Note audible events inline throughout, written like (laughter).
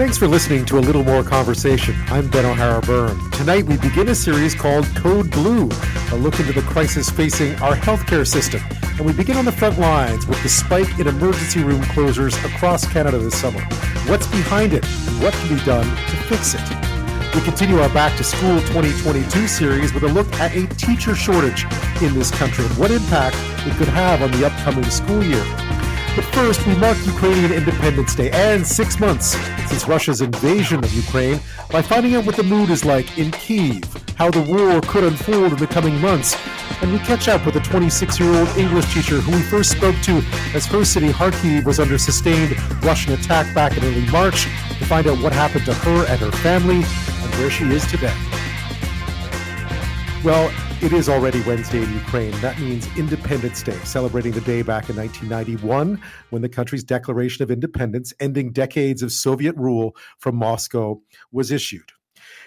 Thanks for listening to A Little More Conversation. I'm Ben O'Hara Byrne. Tonight we begin a series called Code Blue, a look into the crisis facing our healthcare system. And we begin on the front lines with the spike in emergency room closures across Canada this summer. What's behind it and what can be done to fix it? We continue our Back to School 2022 series with a look at a teacher shortage in this country and what impact it could have on the upcoming school year. But first, we mark Ukrainian Independence Day and six months since Russia's invasion of Ukraine by finding out what the mood is like in Kiev, how the war could unfold in the coming months, and we catch up with a 26 year old English teacher who we first spoke to as her city, Kharkiv, was under sustained Russian attack back in early March to find out what happened to her and her family and where she is today. Well, it is already Wednesday in Ukraine. That means Independence Day, celebrating the day back in 1991 when the country's Declaration of Independence, ending decades of Soviet rule from Moscow, was issued.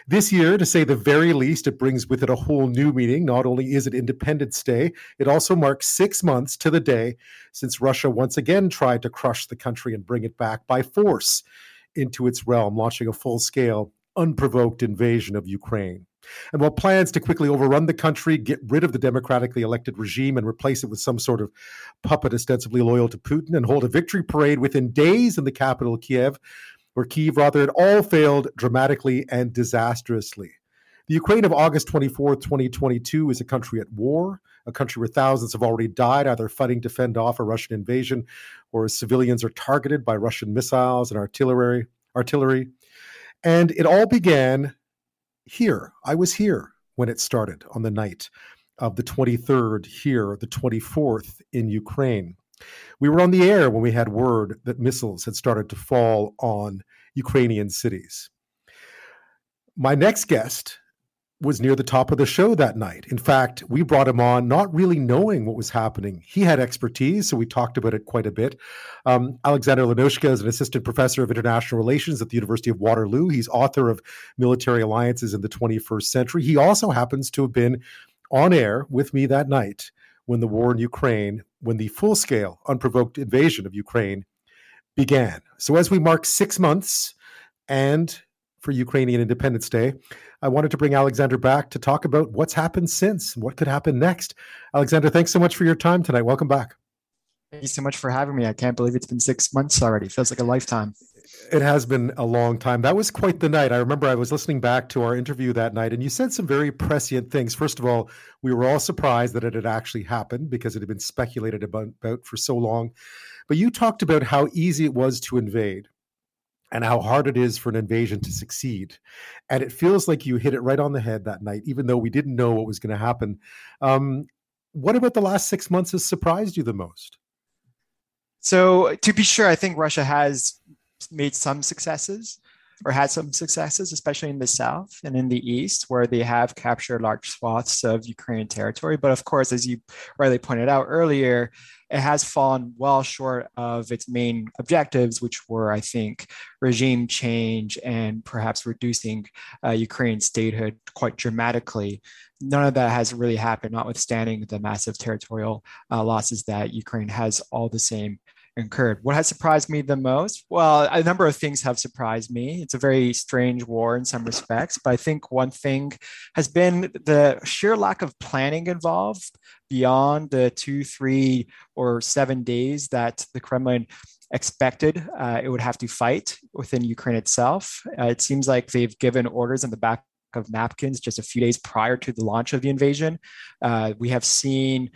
This year, to say the very least, it brings with it a whole new meaning. Not only is it Independence Day, it also marks six months to the day since Russia once again tried to crush the country and bring it back by force into its realm, launching a full scale, unprovoked invasion of Ukraine. And while plans to quickly overrun the country, get rid of the democratically elected regime, and replace it with some sort of puppet ostensibly loyal to Putin, and hold a victory parade within days in the capital, Kiev, or Kyiv, rather, it all failed dramatically and disastrously. The Ukraine of August 24th, 2022 is a country at war, a country where thousands have already died, either fighting to fend off a Russian invasion or as civilians are targeted by Russian missiles and artillery. artillery. And it all began here. I was here when it started on the night of the 23rd here, the 24th in Ukraine. We were on the air when we had word that missiles had started to fall on Ukrainian cities. My next guest was near the top of the show that night. In fact, we brought him on not really knowing what was happening. He had expertise, so we talked about it quite a bit. Um, Alexander Lanoszka is an assistant professor of international relations at the University of Waterloo. He's author of Military Alliances in the 21st Century. He also happens to have been on air with me that night when the war in Ukraine, when the full scale, unprovoked invasion of Ukraine began. So, as we mark six months and for Ukrainian Independence Day, I wanted to bring Alexander back to talk about what's happened since and what could happen next. Alexander, thanks so much for your time tonight. Welcome back. Thank you so much for having me. I can't believe it's been six months already. Feels like a lifetime. It has been a long time. That was quite the night. I remember I was listening back to our interview that night, and you said some very prescient things. First of all, we were all surprised that it had actually happened because it had been speculated about, about for so long. But you talked about how easy it was to invade and how hard it is for an invasion to succeed. And it feels like you hit it right on the head that night, even though we didn't know what was going to happen. Um, what about the last six months has surprised you the most? So, to be sure, I think Russia has made some successes or had some successes, especially in the south and in the east, where they have captured large swaths of Ukrainian territory. But of course, as you rightly pointed out earlier, it has fallen well short of its main objectives, which were, I think, regime change and perhaps reducing uh, Ukrainian statehood quite dramatically. None of that has really happened, notwithstanding the massive territorial uh, losses that Ukraine has all the same incurred. What has surprised me the most? Well, a number of things have surprised me. It's a very strange war in some respects, but I think one thing has been the sheer lack of planning involved beyond the two, three, or seven days that the Kremlin expected uh, it would have to fight within Ukraine itself. Uh, it seems like they've given orders in the back of napkins just a few days prior to the launch of the invasion. Uh, we have seen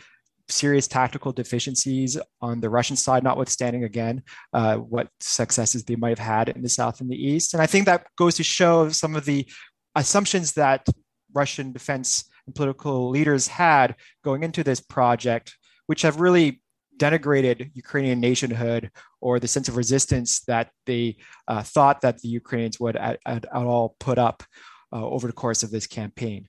serious tactical deficiencies on the Russian side, notwithstanding again uh, what successes they might have had in the south and the east. And I think that goes to show some of the assumptions that Russian defense and political leaders had going into this project, which have really denigrated Ukrainian nationhood or the sense of resistance that they uh, thought that the Ukrainians would at, at, at all put up uh, over the course of this campaign.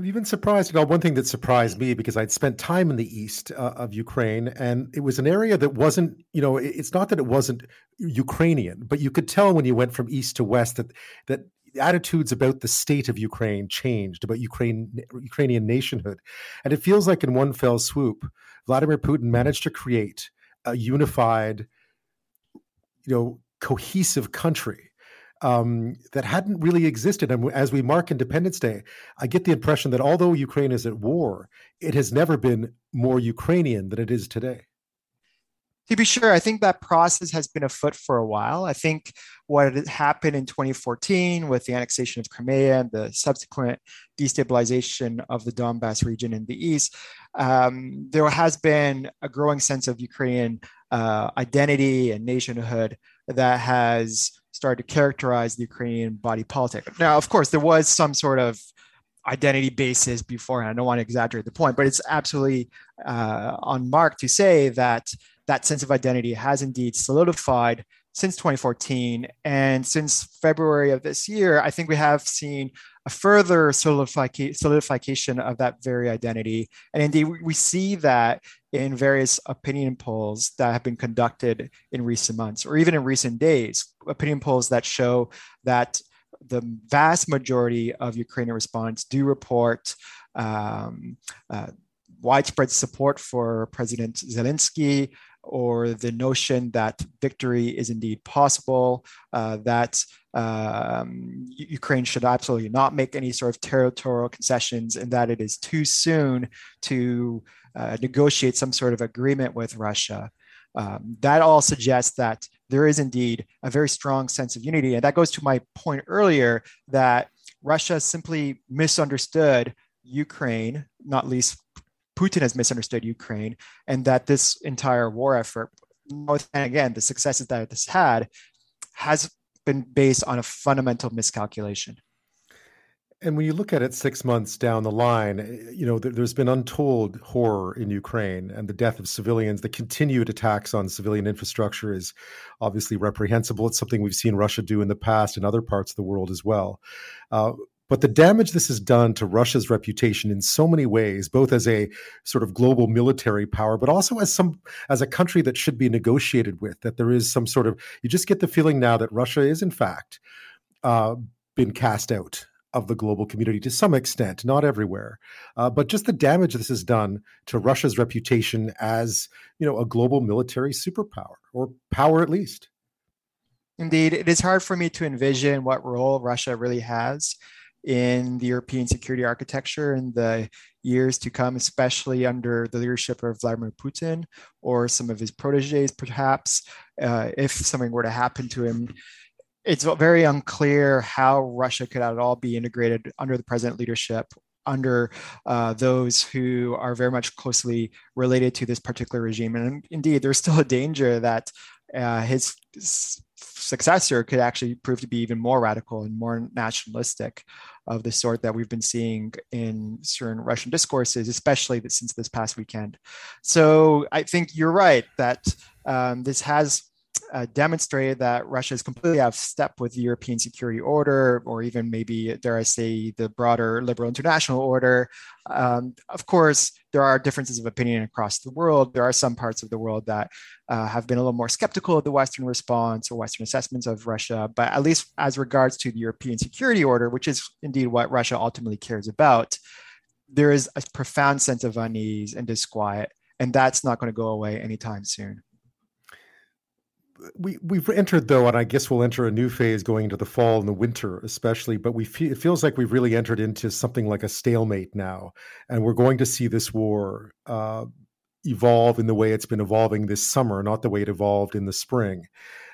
Have you been surprised? You know, one thing that surprised me because I'd spent time in the east uh, of Ukraine, and it was an area that wasn't, you know, it's not that it wasn't Ukrainian, but you could tell when you went from east to west that that attitudes about the state of Ukraine changed, about Ukraine Ukrainian nationhood, and it feels like in one fell swoop, Vladimir Putin managed to create a unified, you know, cohesive country um, that hadn't really existed. And as we mark Independence Day, I get the impression that although Ukraine is at war, it has never been more Ukrainian than it is today. To be sure, I think that process has been afoot for a while. I think what happened in 2014 with the annexation of Crimea and the subsequent destabilization of the Donbass region in the east, um, there has been a growing sense of Ukrainian uh, identity and nationhood that has started to characterize the Ukrainian body politic. Now, of course, there was some sort of identity basis beforehand. I don't want to exaggerate the point, but it's absolutely uh, on mark to say that that sense of identity has indeed solidified since 2014. And since February of this year, I think we have seen a further solidification of that very identity. And indeed, we see that in various opinion polls that have been conducted in recent months or even in recent days, opinion polls that show that the vast majority of Ukrainian respondents do report um, uh, widespread support for President Zelensky, or the notion that victory is indeed possible, uh, that um, Ukraine should absolutely not make any sort of territorial concessions, and that it is too soon to uh, negotiate some sort of agreement with Russia. Um, that all suggests that there is indeed a very strong sense of unity. And that goes to my point earlier that Russia simply misunderstood Ukraine, not least Putin has misunderstood Ukraine, and that this entire war effort, and again, the successes that it has had, has been based on a fundamental miscalculation. And when you look at it six months down the line, you know, there's been untold horror in Ukraine and the death of civilians. The continued attacks on civilian infrastructure is obviously reprehensible. It's something we've seen Russia do in the past in other parts of the world as well. Uh, but the damage this has done to Russia's reputation in so many ways, both as a sort of global military power, but also as some as a country that should be negotiated with, that there is some sort of you just get the feeling now that Russia is in fact uh, been cast out of the global community to some extent, not everywhere, uh, but just the damage this has done to Russia's reputation as you know a global military superpower or power at least. Indeed, it is hard for me to envision what role Russia really has in the European security architecture in the years to come, especially under the leadership of Vladimir Putin or some of his proteges, perhaps, uh, if something were to happen to him. It's very unclear how Russia could at all be integrated under the present leadership under uh, those who are very much closely related to this particular regime. And indeed, there's still a danger that uh, his successor could actually prove to be even more radical and more nationalistic of the sort that we've been seeing in certain Russian discourses, especially since this past weekend. So I think you're right that um, this has uh, demonstrated that Russia is completely out of step with the European security order, or even maybe, dare I say, the broader liberal international order. Um, of course, there are differences of opinion across the world. There are some parts of the world that uh, have been a little more skeptical of the Western response or Western assessments of Russia. But at least as regards to the European security order, which is indeed what Russia ultimately cares about, there is a profound sense of unease and disquiet. And that's not going to go away anytime soon we we've entered though, and I guess we'll enter a new phase going into the fall and the winter, especially. But we feel, it feels like we've really entered into something like a stalemate now, and we're going to see this war uh, evolve in the way it's been evolving this summer, not the way it evolved in the spring.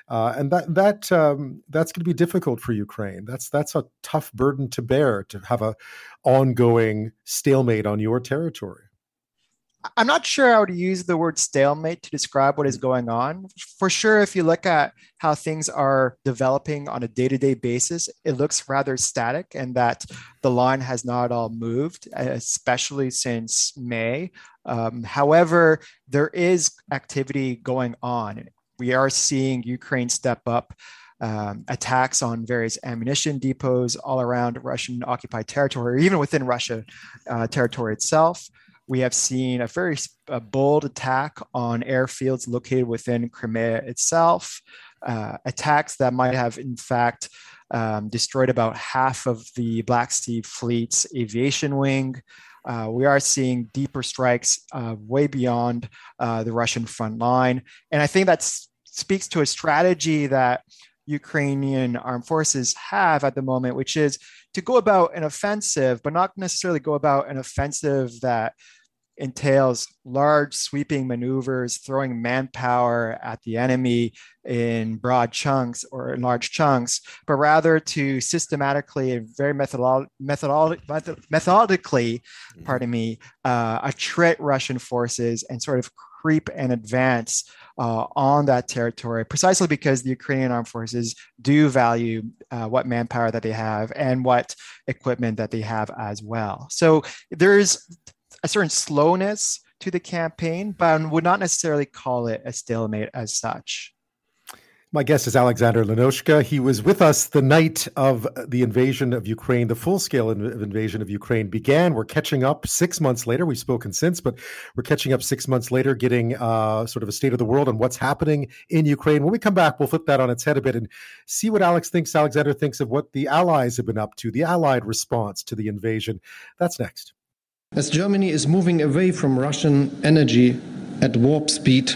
Uh, and that that um, that's going to be difficult for Ukraine. That's that's a tough burden to bear to have a ongoing stalemate on your territory. I'm not sure I would use the word stalemate to describe what is going on. For sure, if you look at how things are developing on a day to day basis, it looks rather static and that the line has not at all moved, especially since May. Um, however, there is activity going on. We are seeing Ukraine step up. Um, attacks on various ammunition depots all around Russian occupied territory, or even within Russia uh, territory itself. We have seen a very a bold attack on airfields located within Crimea itself, uh, attacks that might have, in fact, um, destroyed about half of the Black Sea Fleet's aviation wing. Uh, we are seeing deeper strikes uh, way beyond uh, the Russian front line. And I think that speaks to a strategy that Ukrainian armed forces have at the moment, which is to go about an offensive, but not necessarily go about an offensive that entails large sweeping maneuvers, throwing manpower at the enemy in broad chunks or in large chunks, but rather to systematically and very methodolo- methodolo- methodically, mm-hmm. pardon me, uh, attrit Russian forces and sort of creep and advance uh, on that territory, precisely because the Ukrainian armed forces do value uh, what manpower that they have and what equipment that they have as well. So there's a certain slowness to the campaign, but I would not necessarily call it a stalemate as such. My guest is Alexander Lanoszka. He was with us the night of the invasion of Ukraine, the full scale invasion of Ukraine began. We're catching up six months later. We've spoken since, but we're catching up six months later, getting uh, sort of a state of the world and what's happening in Ukraine. When we come back, we'll flip that on its head a bit and see what Alex thinks, Alexander thinks of what the Allies have been up to, the Allied response to the invasion. That's next. As Germany is moving away from Russian energy at warp speed,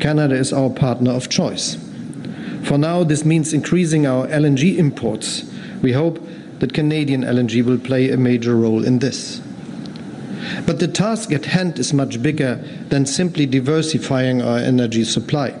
Canada is our partner of choice. For now, this means increasing our LNG imports. We hope that Canadian LNG will play a major role in this. But the task at hand is much bigger than simply diversifying our energy supply.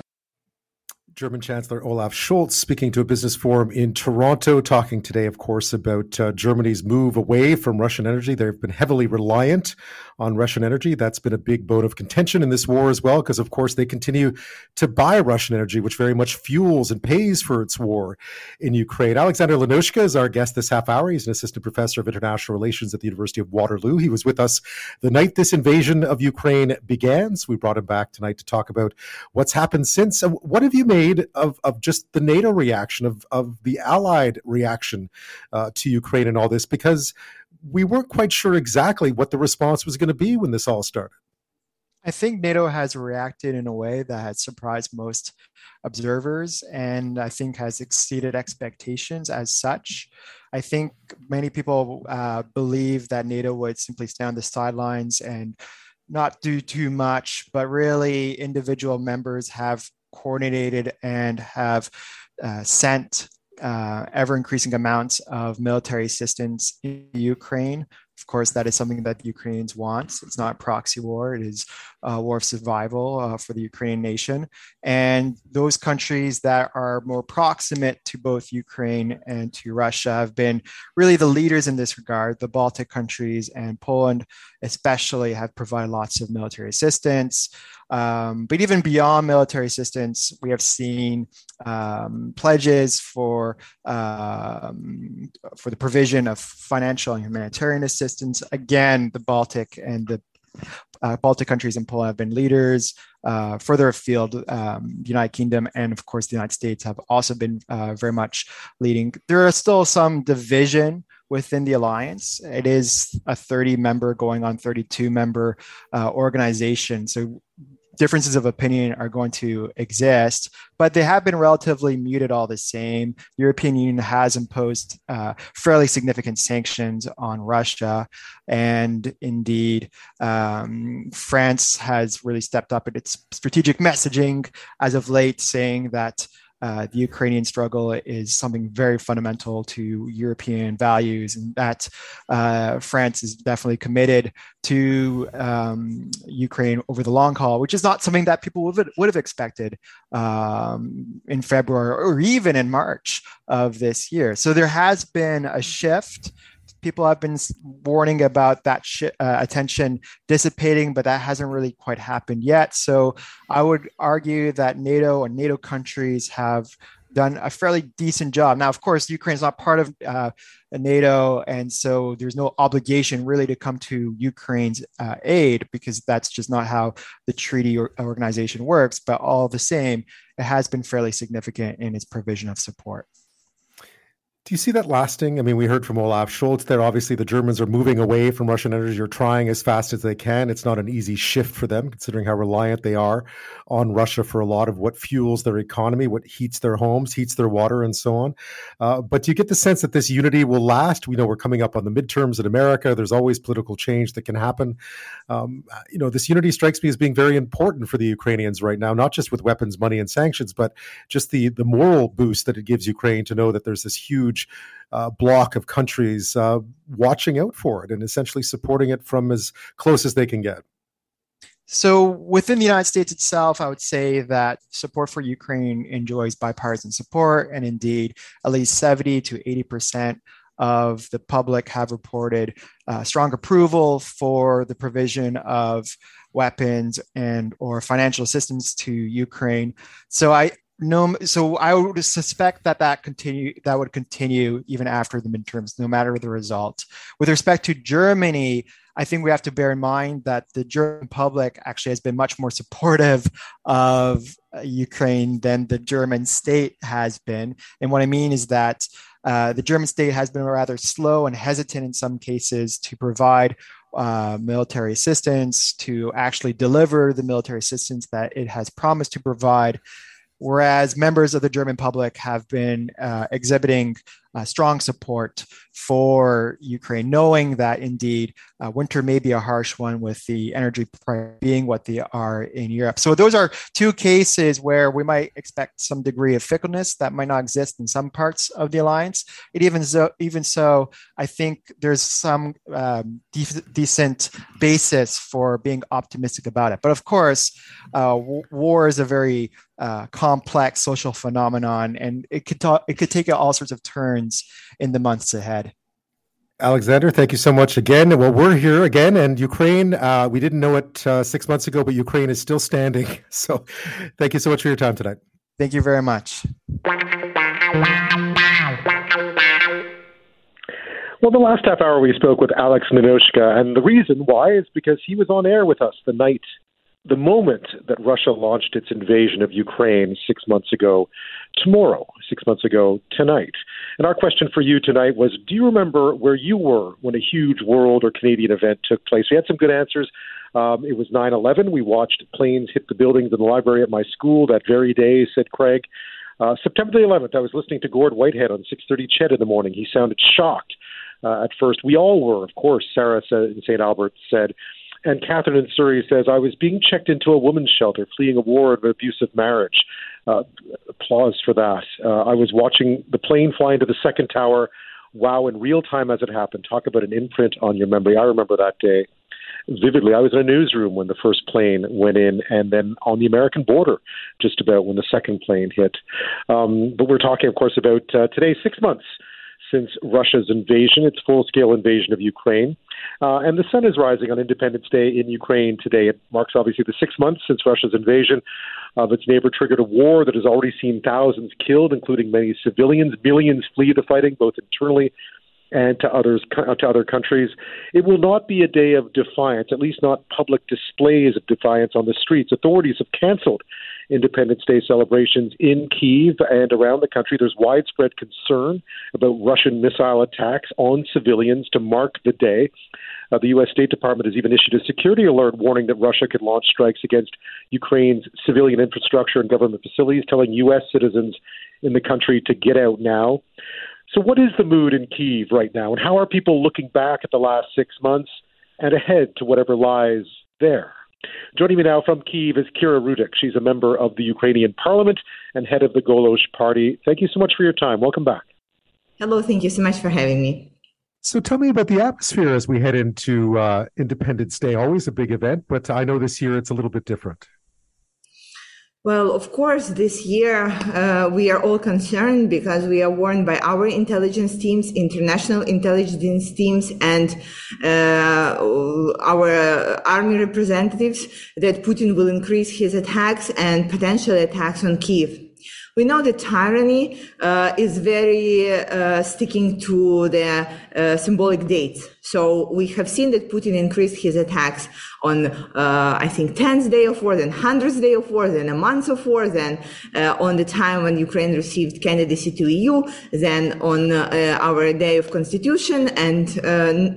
German Chancellor Olaf Scholz speaking to a business forum in Toronto, talking today, of course, about uh, Germany's move away from Russian energy. They've been heavily reliant on Russian energy. That's been a big bone of contention in this war as well, because of course they continue to buy Russian energy, which very much fuels and pays for its war in Ukraine. Alexander Lanoszka is our guest this half hour. He's an assistant professor of international relations at the University of Waterloo. He was with us the night this invasion of Ukraine began. So we brought him back tonight to talk about what's happened since. What have you made of, of just the NATO reaction, of, of the Allied reaction uh, to Ukraine and all this? Because we weren't quite sure exactly what the response was going to be when this all started. I think NATO has reacted in a way that has surprised most observers and I think has exceeded expectations as such. I think many people uh, believe that NATO would simply stay on the sidelines and not do too much, but really individual members have coordinated and have uh, sent uh, ever increasing amounts of military assistance in Ukraine. Of course, that is something that the Ukrainians want. It's not proxy war, it is a war of survival uh, for the Ukrainian nation. And those countries that are more proximate to both Ukraine and to Russia have been really the leaders in this regard. The Baltic countries and Poland, especially, have provided lots of military assistance. Um, but even beyond military assistance, we have seen um, pledges for um, for the provision of financial and humanitarian assistance. Again, the Baltic and the uh, Baltic countries and Poland have been leaders. Uh, further afield, um, United Kingdom and of course the United States have also been uh, very much leading. There are still some division within the alliance. It is a 30 member going on 32 member uh, organization. So differences of opinion are going to exist, but they have been relatively muted all the same. The European Union has imposed uh, fairly significant sanctions on Russia, and indeed, um, France has really stepped up its strategic messaging as of late, saying that uh, the Ukrainian struggle is something very fundamental to European values, and that uh, France is definitely committed to um, Ukraine over the long haul, which is not something that people would, would have expected um, in February or even in March of this year. So there has been a shift people have been warning about that sh- uh, attention dissipating, but that hasn't really quite happened yet. So I would argue that NATO and NATO countries have done a fairly decent job. Now, of course, Ukraine is not part of uh, NATO, and so there's no obligation really to come to Ukraine's uh, aid because that's just not how the treaty or organization works. But all the same, it has been fairly significant in its provision of support. Do you see that lasting? I mean, we heard from Olaf Scholz there. Obviously, the Germans are moving away from Russian energy or trying as fast as they can. It's not an easy shift for them, considering how reliant they are on Russia for a lot of what fuels their economy, what heats their homes, heats their water, and so on. Uh, but do you get the sense that this unity will last? We know we're coming up on the midterms in America. There's always political change that can happen. Um, you know, this unity strikes me as being very important for the Ukrainians right now, not just with weapons, money, and sanctions, but just the the moral boost that it gives Ukraine to know that there's this huge huge uh, block of countries uh, watching out for it and essentially supporting it from as close as they can get. So, within the United States itself, I would say that support for Ukraine enjoys bipartisan support, and indeed, at least 70 to 80 percent of the public have reported uh, strong approval for the provision of weapons and or financial assistance to Ukraine. So I no so i would suspect that that continue that would continue even after the midterms no matter the result. With respect to germany i think we have to bear in mind that the german public actually has been much more supportive of uh, ukraine than the german state has been. And what i mean is that uh, the german state has been rather slow and hesitant in some cases to provide uh, military assistance to actually deliver the military assistance that it has promised to provide whereas members of the German public have been uh, exhibiting uh, strong support for Ukraine, knowing that indeed uh, winter may be a harsh one with the energy price being what they are in Europe. So those are two cases where we might expect some degree of fickleness that might not exist in some parts of the alliance. It even so, even so, I think there's some um, de- decent basis for being optimistic about it. But of course, uh, w- war is a very uh, complex social phenomenon, and it could ta- it could take all sorts of turns in the months ahead. Alexander, thank you so much again. Well, we're here again, and Ukraine. Uh, we didn't know it uh, six months ago, but Ukraine is still standing. (laughs) So, thank you so much for your time tonight. Thank you very much. Well, the last half hour we spoke with Alex Lanoszka, and the reason why is because he was on air with us the night the moment that Russia launched its invasion of Ukraine six months ago, tomorrow, six months ago tonight. And our question for you tonight was Do you remember where you were when a huge world or Canadian event took place? We had some good answers. Um, it was 9 11. We watched planes hit the buildings in the library at my school that very day, said Craig. Uh, September the 11th, I was listening to Gord Whitehead on 6:30 CHED in the morning. He sounded shocked uh, at first. We all were, of course. Sarah said, in St. Albert said, and Catherine in Surrey says, I was being checked into a women's shelter fleeing a war of abusive marriage. Uh, applause for that. Uh, I was watching the plane fly into the second tower. Wow, in real time as it happened. Talk about an imprint on your memory. I remember that day vividly. I was in a newsroom when the first plane went in, and then on the American border, just about when the second plane hit. Um, but we're talking, of course, about uh, today, six months since Russia's invasion, its full scale invasion of Ukraine. Uh, and the sun is rising on Independence Day in Ukraine today. It marks obviously the six months since Russia's invasion of its neighbor triggered a war that has already seen thousands killed, including many civilians. Millions flee the fighting, both internally and to others to other countries. It will not be a day of defiance, at least not public displays of defiance on the streets. Authorities have canceled Independence Day celebrations in Kiev and around the country. There's widespread concern about Russian missile attacks on civilians to mark the day. Uh, the U.S. State Department has even issued a security alert warning that Russia could launch strikes against Ukraine's civilian infrastructure and government facilities, telling U.S. citizens in the country to get out now. So, what is the mood in Kiev right now, and how are people looking back at the last six months and ahead to whatever lies there? Joining me now from Kiev is Kira Rudik. She's a member of the Ukrainian parliament and head of the Golos party. Thank you so much for your time. Welcome back. Hello, thank you so much for having me. So tell me about the atmosphere as we head into uh, Independence Day. Always a big event, but I know this year it's a little bit different. Well, of course, this year uh, we are all concerned because we are warned by our intelligence teams, international intelligence teams, and uh, our army representatives that Putin will increase his attacks and potential attacks on Kiev. We know that tyranny uh, is very uh, sticking to the uh, symbolic dates. So we have seen that Putin increased his attacks on, uh, I think, 10th day of war, then 100th day of war, then a month of war, then uh, on the time when Ukraine received candidacy to EU, then on uh, our day of constitution. And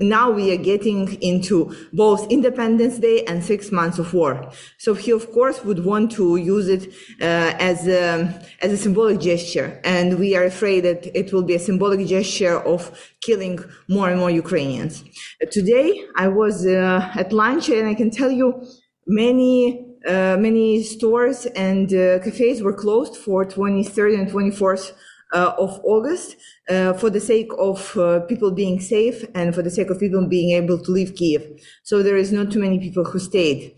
now we are getting into both Independence Day and six months of war. So he, of course, would want to use it as, a, as a symbolic gesture. And we are afraid that it will be a symbolic gesture of killing more and more Ukrainians. Today, I was uh, at lunch and I can tell you many uh, many stores and uh, cafes were closed for 23rd and 24th uh, of August uh, for the sake of uh, people being safe and for the sake of people being able to leave Kiev. So there is not too many people who stayed.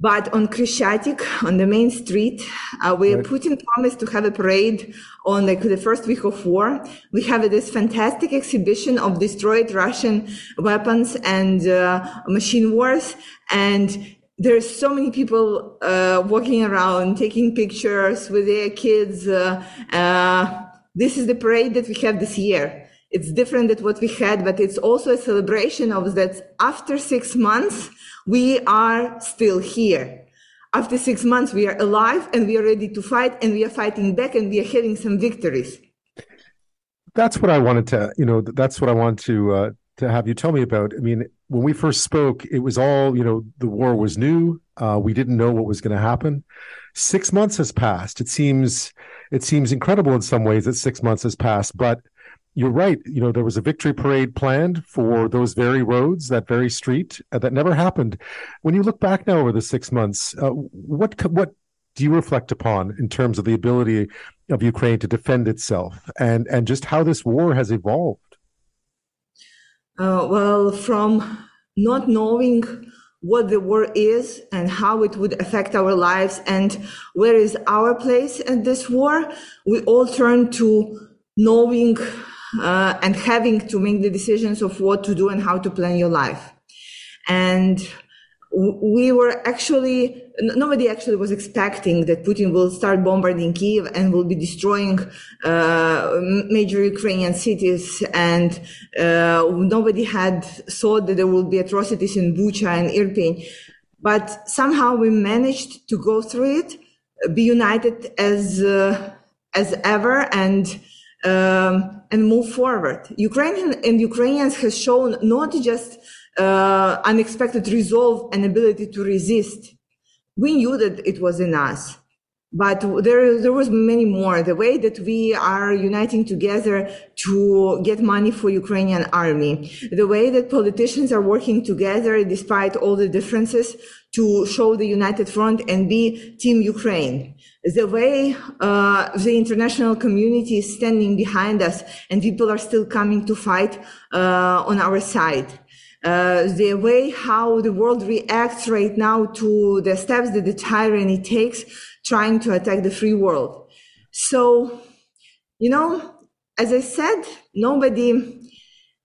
But on Khreshchatyk, on the main street, uh, where right. Putin promised to have a parade on like the first week of war, we have this fantastic exhibition of destroyed Russian weapons and uh, machine wars. And there's so many people uh, walking around, taking pictures with their kids. Uh, uh, this is the parade that we have this year. It's different than what we had, but it's also a celebration of that after six months, we are still here. After six months, we are alive and we are ready to fight and we are fighting back and we are having some victories. That's what I wanted to, you know, that's what I want to, uh, to have you tell me about. I mean, when we first spoke, it was all, you know, the war was new. Uh, we didn't know what was going to happen. Six months has passed. It seems, it seems incredible in some ways that six months has passed, but you're right. You know, there was a victory parade planned for those very roads, that very street, uh, that never happened. When you look back now over the six months, uh, what what do you reflect upon in terms of the ability of Ukraine to defend itself, and and just how this war has evolved? Uh, well, from not knowing what the war is and how it would affect our lives and where is our place in this war, we all turn to knowing uh, and having to make the decisions of what to do and how to plan your life. And we were actually nobody actually was expecting that Putin will start bombarding Kiev and will be destroying uh, major Ukrainian cities, and uh, nobody had thought that there will be atrocities in Bucha and Irpin. But somehow we managed to go through it, be united as uh, as ever, and um, and move forward. Ukrainian and Ukrainians has shown not just uh, unexpected resolve and ability to resist. We knew that it was in us, but there there was many more. The way that we are uniting together to get money for Ukrainian army, the way that politicians are working together despite all the differences to show the united front and be Team Ukraine the way uh, the international community is standing behind us and people are still coming to fight uh, on our side. Uh, the way how the world reacts right now to the steps that the tyranny takes trying to attack the free world. So, you know, as I said, nobody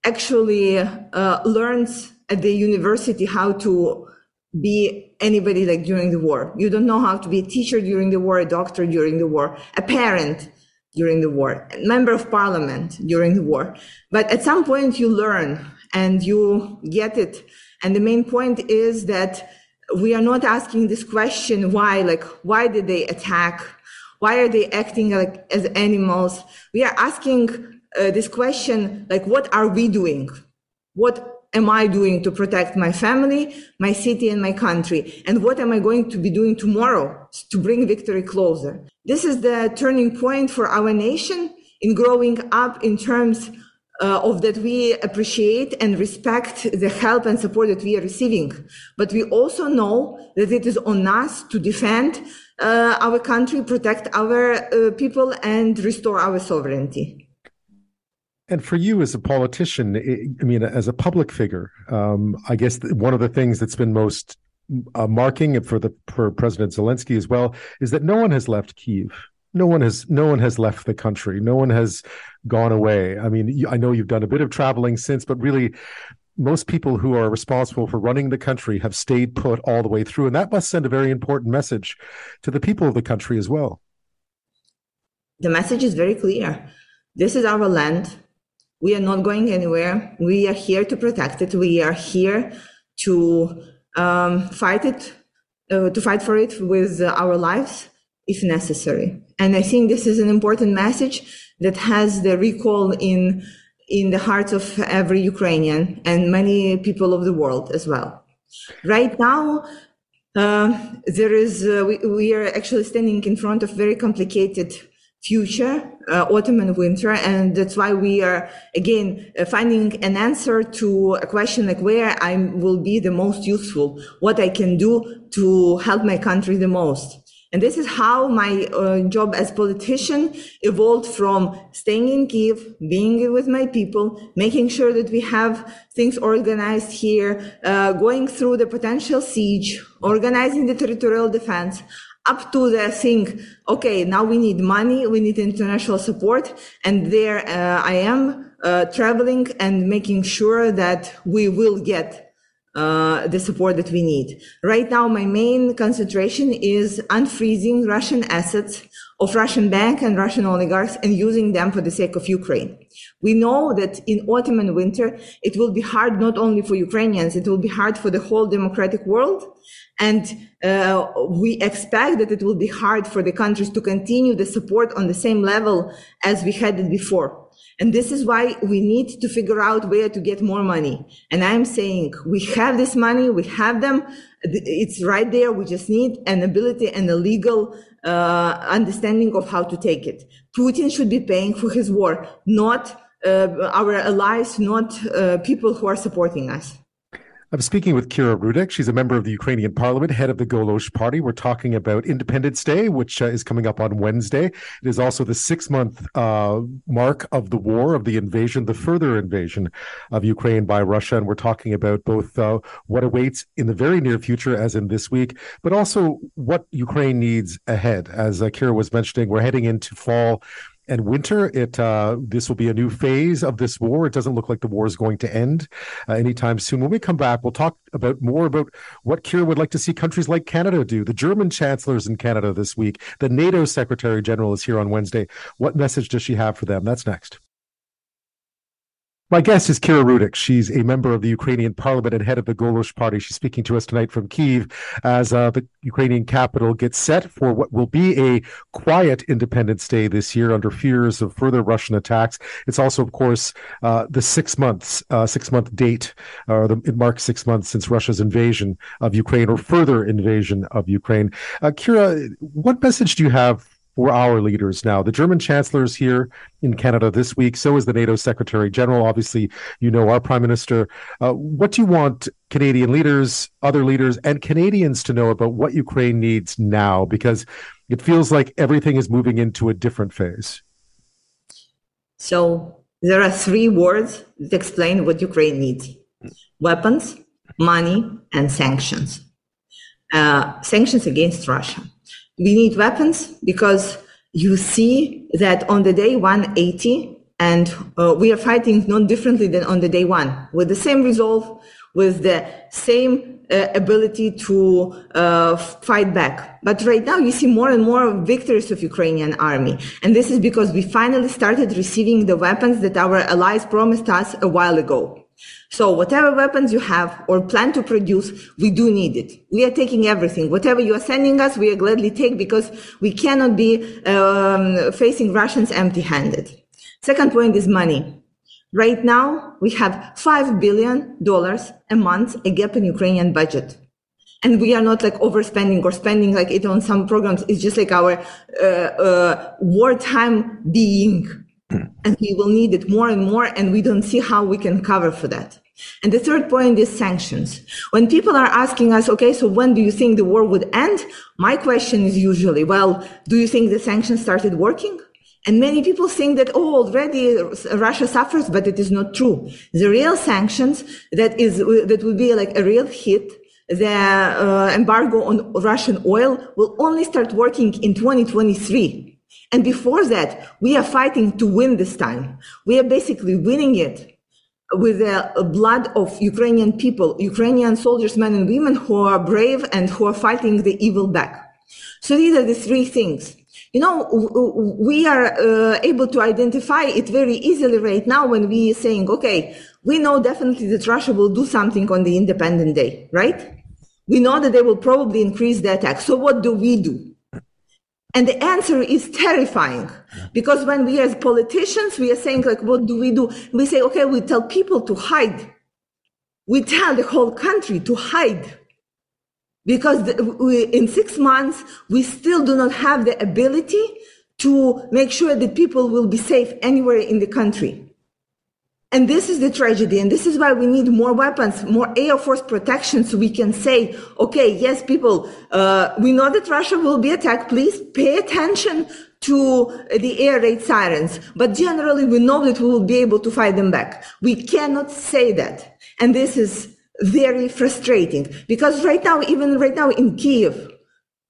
actually uh, learns at the university how to be anybody like during the war. You don't know how to be a teacher during the war, a doctor during the war, a parent during the war, a member of parliament during the war. But at some point you learn and you get it. And the main point is that we are not asking this question why, like, why did they attack? Why are they acting like as animals? We are asking uh, this question, like, what are we doing? What am I doing to protect my family, my city, and my country? And what am I going to be doing tomorrow to bring victory closer? This is the turning point for our nation in growing up in terms uh, of that we appreciate and respect the help and support that we are receiving. But we also know that it is on us to defend uh, our country, protect our uh, people, and restore our sovereignty. And for you as a politician, I mean, as a public figure, um, I guess one of the things that's been most uh, marking for the for President Zelensky as well is that no one has left Kiev. No one has no one has left the country. No one has gone away. I mean, I know you've done a bit of traveling since, but really, most people who are responsible for running the country have stayed put all the way through, and that must send a very important message to the people of the country as well. the message is very clear. This is our land. We are not going anywhere. We are here to protect it. We are here to um, fight it, uh, to fight for it with our lives if necessary. And I think this is an important message that has the recall in in the hearts of every Ukrainian and many people of the world as well. Right now, uh, there is uh, we, we, are actually standing in front of very complicated future, uh, autumn and winter, and that's why we are again uh, finding an answer to a question like where I will be the most useful, what I can do to help my country the most. And this is how my uh, job as politician evolved from staying in Kiev, being with my people, making sure that we have things organized here, uh, going through the potential siege, organizing the territorial defense, up to the thing, okay, now we need money, we need international support. And there uh, I am uh, traveling and making sure that we will get uh, the support that we need. Right now, my main concentration is unfreezing Russian assets of Russian bank and Russian oligarchs and using them for the sake of Ukraine. We know that in autumn and winter, it will be hard not only for Ukrainians, it will be hard for the whole democratic world. And uh, we expect that it will be hard for the countries to continue the support on the same level as we had it before. And this is why we need to figure out where to get more money. And I'm saying we have this money, we have them. It's right there. We just need an ability and a legal uh, understanding of how to take it. Putin should be paying for his war, not uh, our allies, not uh, people who are supporting us. I'm speaking with Kira Rudik. She's a member of the Ukrainian parliament, head of the Golos party. We're talking about Independence Day, which uh, is coming up on Wednesday. It is also the six month uh, mark of the war, of the invasion, the further invasion of Ukraine by Russia. And we're talking about both uh, what awaits in the very near future, as in this week, but also what Ukraine needs ahead. As uh, Kira was mentioning, we're heading into fall and winter. It uh, this will be a new phase of this war. It doesn't look like the war is going to end uh, anytime soon. When we come back, we'll talk about more about what Kira would like to see countries like Canada do. The German chancellor's in Canada this week. The NATO Secretary General is here on Wednesday. What message does she have for them? That's next. My guest is Kira Rudik. She's a member of the Ukrainian parliament and head of the Golos party. She's speaking to us tonight from Kiev as uh, the Ukrainian capital gets set for what will be a quiet Independence Day this year under fears of further Russian attacks. It's also, of course, uh, the six months, uh, six month date, or the, it marks six months since Russia's invasion of Ukraine or further invasion of Ukraine. Uh, Kira, what message do you have for our leaders now. The German chancellor is here in Canada this week. So is the NATO Secretary General. Obviously, you know our Prime Minister. Uh, what do you want Canadian leaders, other leaders, and Canadians to know about what Ukraine needs now? Because it feels like everything is moving into a different phase. So there are three words that explain what Ukraine needs weapons, money, and sanctions. Uh, sanctions against Russia we need weapons because you see that on the day 180 and uh, we are fighting not differently than on the day one with the same resolve with the same uh, ability to uh, fight back. But right now you see more and more victories of ukrainian army. And this is because we finally started receiving the weapons that our allies promised us a while ago so whatever weapons you have or plan to produce, we do need it. We are taking everything. Whatever you are sending us, we are gladly take because we cannot be um, facing Russians empty-handed. Second point is money. Right now, we have $5 billion a month, a gap in Ukrainian budget. And we are not like overspending or spending like it on some programs. It's just like our uh, uh, wartime being (clears throat) and we will need it more and more and we don't see how we can cover for that and the third point is sanctions when people are asking us okay so when do you think the war would end my question is usually well do you think the sanctions started working and many people think that, oh, already Russia suffers, but it is not true. The real sanctions that is, that will be like a real hit the uh, embargo on Russian oil will only start working in 2023. And before that, we are fighting to win this time. We are basically winning it with the blood of Ukrainian people, Ukrainian soldiers, men and women who are brave and who are fighting the evil back. So these are the three things. You know, we are uh, able to identify it very easily right now when we are saying, okay, we know definitely that Russia will do something on the independent day, right? We know that they will probably increase the attack. So what do we do? And the answer is terrifying because when we as politicians, we are saying like, what do we do? We say, okay, we tell people to hide. We tell the whole country to hide because we, in six months, we still do not have the ability to make sure that people will be safe anywhere in the country. And this is the tragedy. And this is why we need more weapons, more Air Force protection so we can say, okay, yes, people, uh, we know that Russia will be attacked. Please pay attention to the air raid sirens. But generally, we know that we will be able to fight them back. We cannot say that. And this is very frustrating because right now, even right now in Kiev,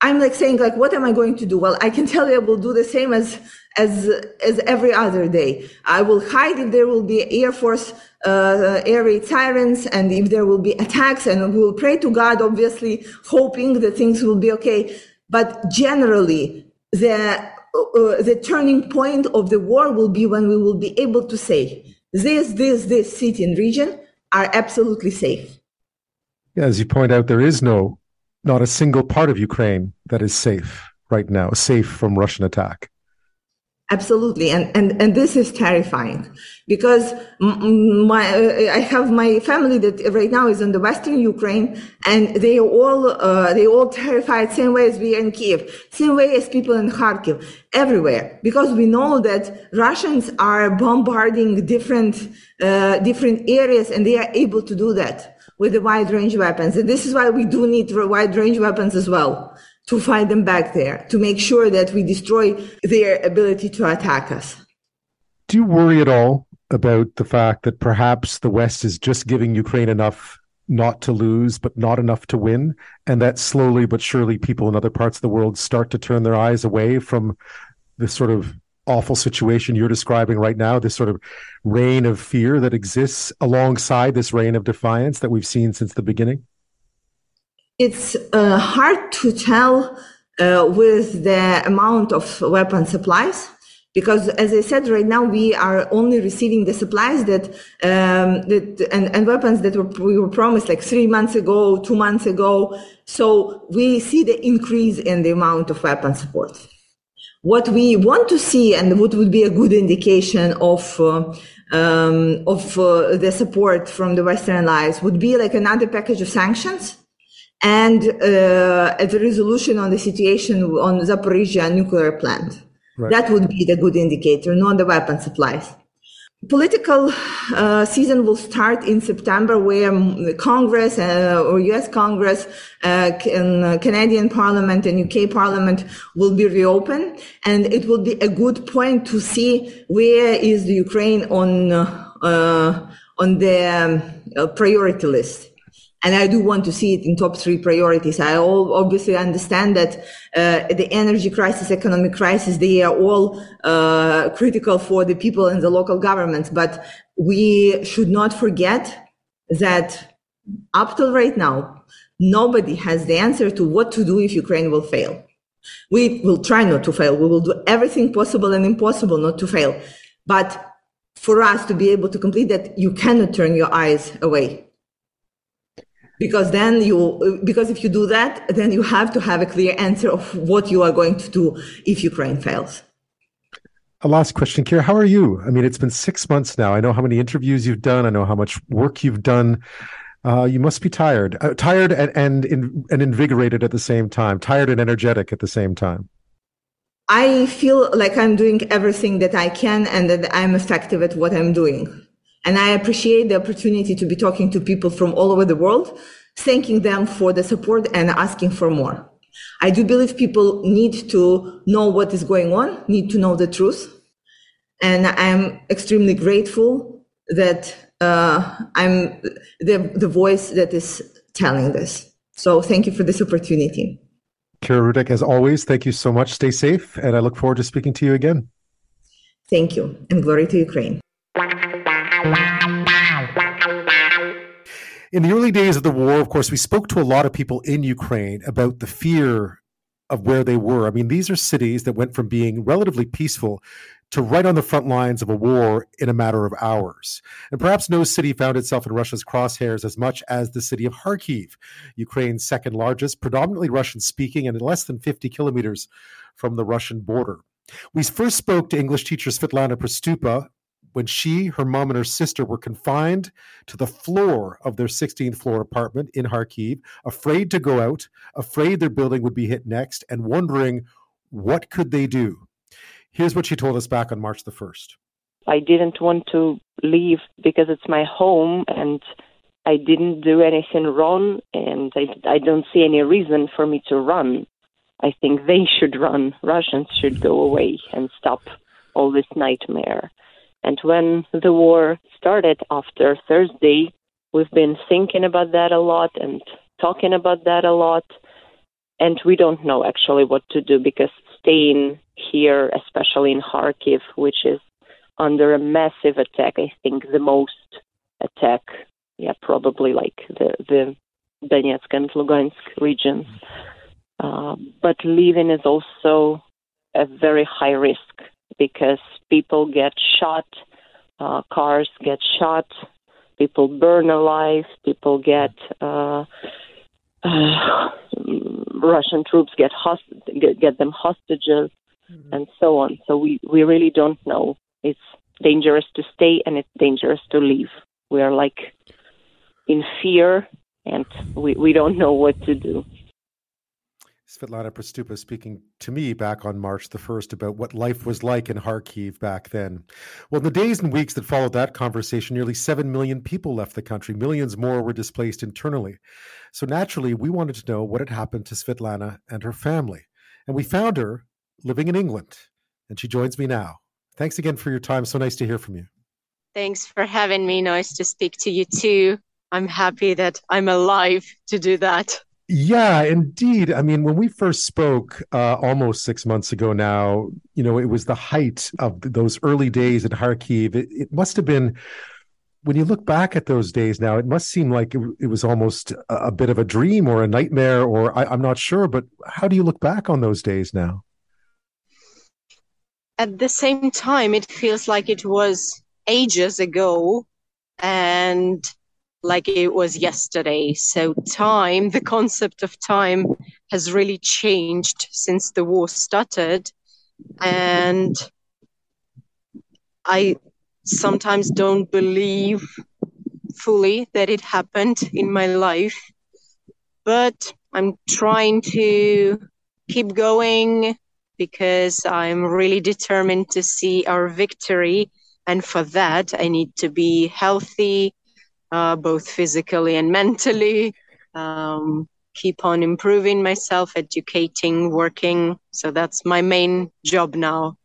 I'm like saying like, what am I going to do? Well, I can (laughs) tell you I will do the same as as as every other day. I will hide if there will be Air Force uh, air raid sirens and if there will be attacks, and we will pray to God, obviously, hoping that things will be okay. But generally, the uh, the turning point of the war will be when we will be able to say this, this, this city and region are absolutely safe. Yeah, as you point out, there is no, not a single part of Ukraine that is safe right now, safe from Russian attack. Absolutely, and and and this is terrifying because my uh, I have my family that right now is in the western Ukraine, and they all uh, they all terrified same way as we in Kyiv, same way as people in Kharkiv, everywhere. Because we know that Russians are bombarding different uh, different areas, and they are able to do that with a wide range weapons, and this is why we do need wide range weapons as well to fight them back there, to make sure that we destroy their ability to attack us. Do you worry at all about the fact that perhaps the West is just giving Ukraine enough not to lose, but not enough to win, and that slowly but surely people in other parts of the world start to turn their eyes away from this sort of awful situation you're describing right now, this sort of reign of fear that exists alongside this reign of defiance that we've seen since the beginning? it's uh, hard to tell uh, with the amount of weapon supplies because as I said, right now we are only receiving the supplies that um, that and, and weapons that were, we were promised like three months ago, two months ago. So we see the increase in the amount of weapon support. What we want to see and what would be a good indication of uh, um, of uh, the support from the Western allies would be like another package of sanctions and uh, the resolution on the situation on Zaporizhzhia nuclear plant. Right. That would be the good indicator, not the weapon supplies. Political uh, season will start in September, where Congress uh, or U.S. Congress, uh, uh, Canadian Parliament, and UK Parliament will be reopened, and it will be a good point to see where is the Ukraine on uh, on the um, priority list and I do want to see it in top three priorities. I all obviously understand that uh, the energy crisis, economic crisis, they are all uh, critical for the people and the local governments. But we should not forget that up till right now, nobody has the answer to what to do if Ukraine will fail. We will try not to fail. We will do everything possible and impossible not to fail. But for us to be able to complete that, you cannot turn your eyes away because then you because if you do that then you have to have a clear answer of what you are going to do if ukraine fails. A last question kira. How are you? I mean it's been six months now. I know how many interviews you've done. I know how much work you've done. Uh, you must be tired. Uh, tired and and, in, and invigorated at the same time. Tired and energetic at the same time. I feel like i'm doing everything that i can and that i'm effective at what i'm doing and I appreciate the opportunity to be talking to people from all over the world, thanking them for the support and asking for more. I do believe people need to know what is going on, need to know the truth. And I'm extremely grateful that uh, I'm the, the voice that is telling this. So thank you for this opportunity. Kira Rudik, as always, thank you so much. Stay safe, and I look forward to speaking to you again. Thank you, and glory to Ukraine. In the early days of the war, of course, we spoke to a lot of people in Ukraine about the fear of where they were. I mean, these are cities that went from being relatively peaceful to right on the front lines of a war in a matter of hours. And perhaps no city found itself in Russia's crosshairs as much as the city of Kharkiv, Ukraine's second largest, predominantly Russian speaking, and less than 50 kilometers from the Russian border. We first spoke to English teacher Svetlana Prystupa when she, her mom, and her sister were confined to the floor of their 16th floor apartment in Kharkiv, afraid to go out, afraid their building would be hit next, and wondering what could they do. Here's what she told us back on March the 1st. I didn't want to leave because it's my home and I didn't do anything wrong and I, I don't see any reason for me to run. I think they should run. Russians should go away and stop all this nightmare. And when the war started after Thursday, we've been thinking about that a lot and talking about that a lot. And we don't know actually what to do because staying here, especially in Kharkiv, which is under a massive attack. I think the most attack, yeah, probably like the the Donetsk and Lugansk regions. Uh, but living is also a very high risk because people get shot, uh, cars get shot, people burn alive, people get uh, uh, Russian troops get, host- get get them hostages mm-hmm. and so on. So we we really don't know. It's dangerous to stay and it's dangerous to leave. We are like in fear and we, we don't know what to do. Svetlana Prystupa speaking to me back on March the 1st about what life was like in Kharkiv back then. Well, in the days and weeks that followed that conversation, nearly 7 million people left the country. Millions more were displaced internally. So naturally, we wanted to know what had happened to Svetlana and her family. And we found her living in England, and she joins me now. Thanks again for your time. So nice to hear from you. Thanks for having me. Nice to speak to you too. I'm happy that I'm alive to do that. Yeah, indeed. I mean, when we first spoke uh, almost six months ago now, you know, it was the height of those early days at Kharkiv. It, it must have been, when you look back at those days now, it must seem like it, it was almost a, a, bit of a dream or a nightmare, or I, I'm not sure. But how do you look back on those days now? At the same time, it feels like it was ages ago. And like it was yesterday. So, time, the concept of time has really changed since the war started. And I sometimes don't believe fully that it happened in my life, but I'm trying to keep going because I'm really determined to see our victory. And for that, I need to be healthy, uh, both physically and mentally. Um, keep on improving myself, educating, working. So that's my main job now.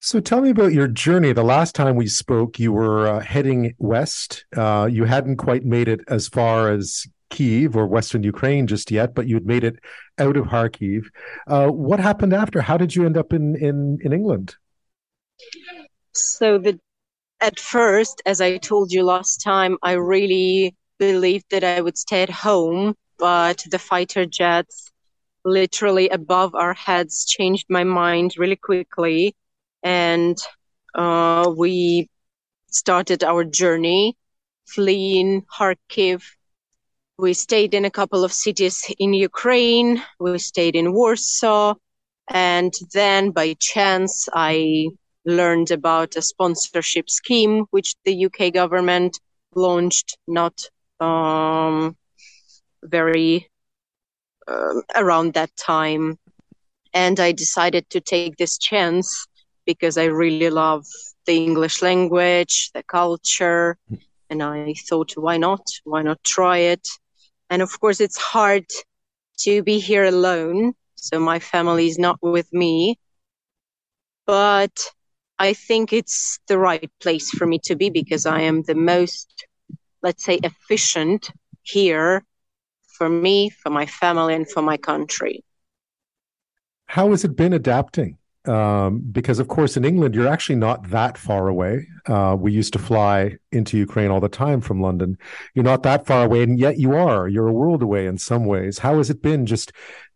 So tell me about your journey. The last time we spoke, you were uh, heading west. Uh, you hadn't quite made it as far as Kyiv or Western Ukraine just yet, but you'd made it out of Kharkiv. Uh, what happened after? How did you end up in in, in England? So the at first, as I told you last time, I really believed that I would stay at home, but the fighter jets literally above our heads changed my mind really quickly. And uh, we started our journey fleeing Kharkiv. We stayed in a couple of cities in Ukraine. We stayed in Warsaw. And then by chance, I learned about a sponsorship scheme which the UK government launched not um, very uh, around that time. And I decided to take this chance because I really love the English language, the culture. And I thought, why not? Why not try it? And of course, it's hard to be here alone. So my family is not with me. But I think it's the right place for me to be because I am the most, let's say, efficient here for me, for my family, and for my country. How has it been adapting? Um, because, of course, in England, you're actually not that far away. Uh, we used to fly into Ukraine all the time from London. You're not that far away, and yet you are. You're a world away in some ways. How has it been just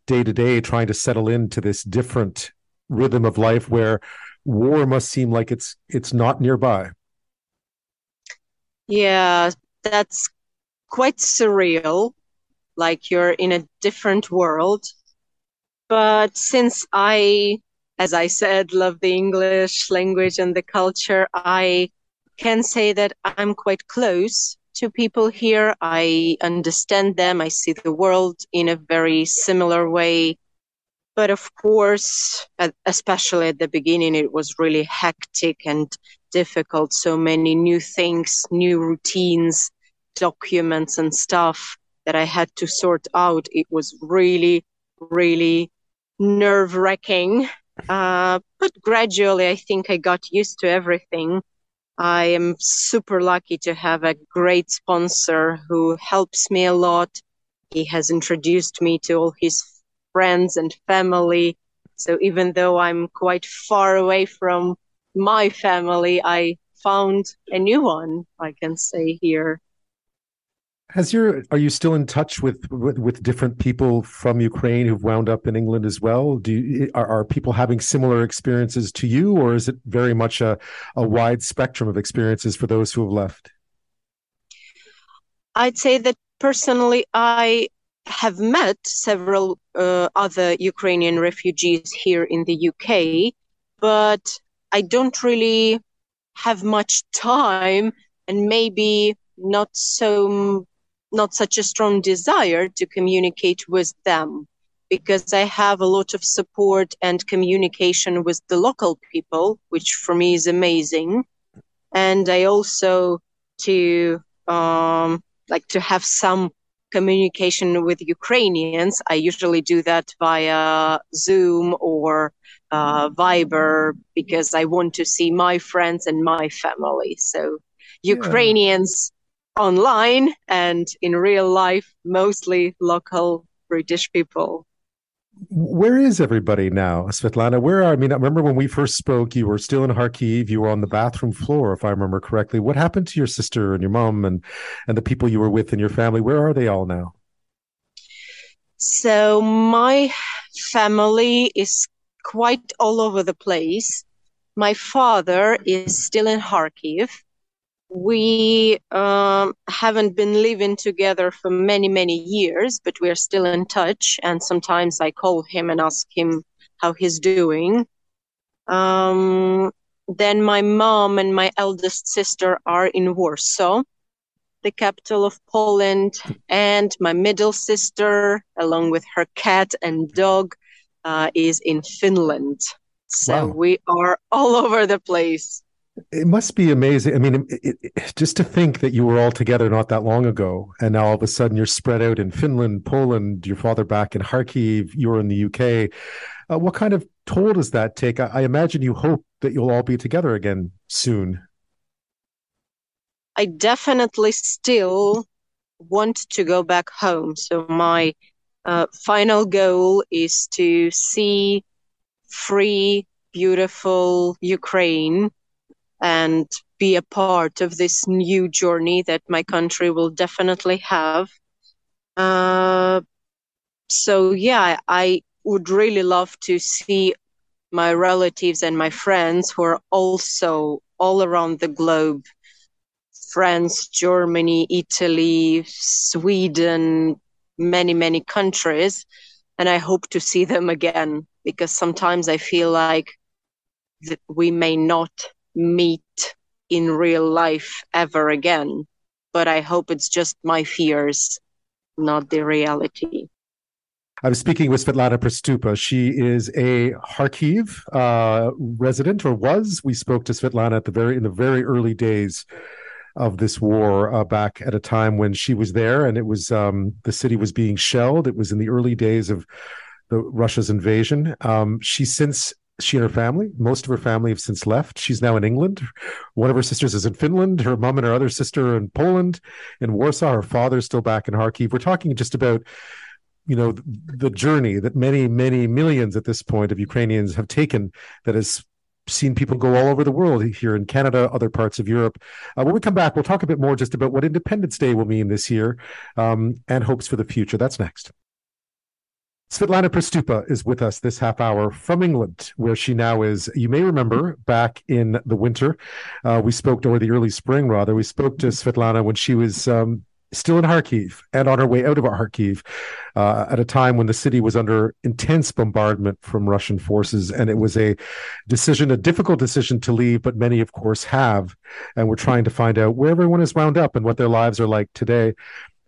day to day trying to settle into this different rhythm of life where war must seem like it's it's not nearby. Yeah, that's quite surreal, like you're in a different world. But since I, as I said, love the English language and the culture, I can say that I'm quite close to people here. I understand them. I see the world in a very similar way. But of course, especially at the beginning, it was really hectic and difficult. So many new things, new routines, documents, and stuff that I had to sort out. It was really, really nerve wracking. Uh, but gradually, I think I got used to everything. I am super lucky to have a great sponsor who helps me a lot. He has introduced me to all his friends and family. So even though I'm quite far away from my family, I found a new one, I can say here. Has your are you still in touch with, with, with different people from Ukraine who've wound up in England as well? Do you, are, are people having similar experiences to you, or is it very much a, a wide spectrum of experiences for those who have left? I'd say that personally, I have met several uh, other Ukrainian refugees here in the UK, but I don't really have much time and maybe not so not such a strong desire to communicate with them because I have a lot of support and communication with the local people, which for me is amazing. And I also to um, like to have some communication with Ukrainians. I usually do that via Zoom or uh, Viber because I want to see my friends and my family. So Ukrainians online and in real life, mostly local British people. Where is everybody now, Svetlana? Where are, I mean, I remember when we first spoke, you were still in Kharkiv. You were on the bathroom floor, if I remember correctly. What happened to your sister and your mom and, and the people you were with in your family? Where are they all now? So, my family is quite all over the place. My father is still in Kharkiv we um, haven't been living together for many many years but we're still in touch. And sometimes i call him and ask him how he's doing. Um, then my mom and my eldest sister are in warsaw the capital of poland (laughs) and my middle sister along with her cat and dog uh, is in finland. So wow. we are all over the place it must be amazing. I mean, it, it, just to think that you were all together not that long ago, and now all of a sudden you're spread out in Finland, Poland, your father back in Kharkiv, you're in the UK. Uh, what kind of toll does that take? I, I imagine you hope that you'll all be together again soon. I definitely still want to go back home. So my uh, final goal is to see free, beautiful Ukraine and be a part of this new journey that my country will definitely have. Uh, so, yeah, I would really love to see my relatives and my friends who are also all around the globe France, Germany, Italy, Sweden, many, many countries. And I hope to see them again because sometimes I feel like we may not meet in real life ever again. But I hope it's just my fears, not the reality. I was speaking with Svetlana Prystupa. She is a Kharkiv uh, resident, or was. We spoke to Svetlana at the very in the very early days of this war, uh, back at a time when she was there, and it was um, the city was being shelled. It was in the early days of the Russia's invasion. Um, she since she and her family, most of her family have since left. She's now in England. One of her sisters is in Finland. Her mom and her other sister are in Poland, in Warsaw. Her father's still back in Kharkiv. We're talking just about, you know, the journey that many, many millions at this point of Ukrainians have taken that has seen people go all over the world here in Canada, other parts of Europe. Uh, when we come back, we'll talk a bit more just about what Independence Day will mean this year um, and hopes for the future. That's next. Svetlana Prystupa is with us this half hour from England, where she now is. You may remember back in the winter, uh, we spoke, or the early spring rather, we spoke to Svetlana when she was um, still in Kharkiv and on her way out of Kharkiv uh, at a time when the city was under intense bombardment from Russian forces. And it was a decision, a difficult decision to leave, but many, of course, have. And we're trying to find out where everyone is wound up and what their lives are like today.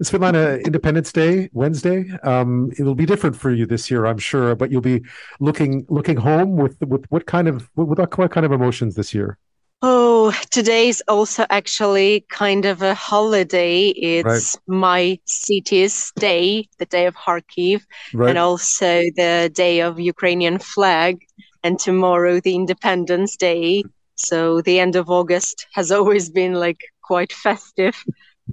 Svetlana, Independence Day, Wednesday. Um, it'll be different for you this year, I'm sure, but you'll be looking looking home with with what kind of with what kind of emotions this year? Oh, today is also actually kind of a holiday. It's right. my city's day, the day of Kharkiv, right. and also the day of Ukrainian flag, and tomorrow the Independence Day. So the end of August has (laughs) always been like quite festive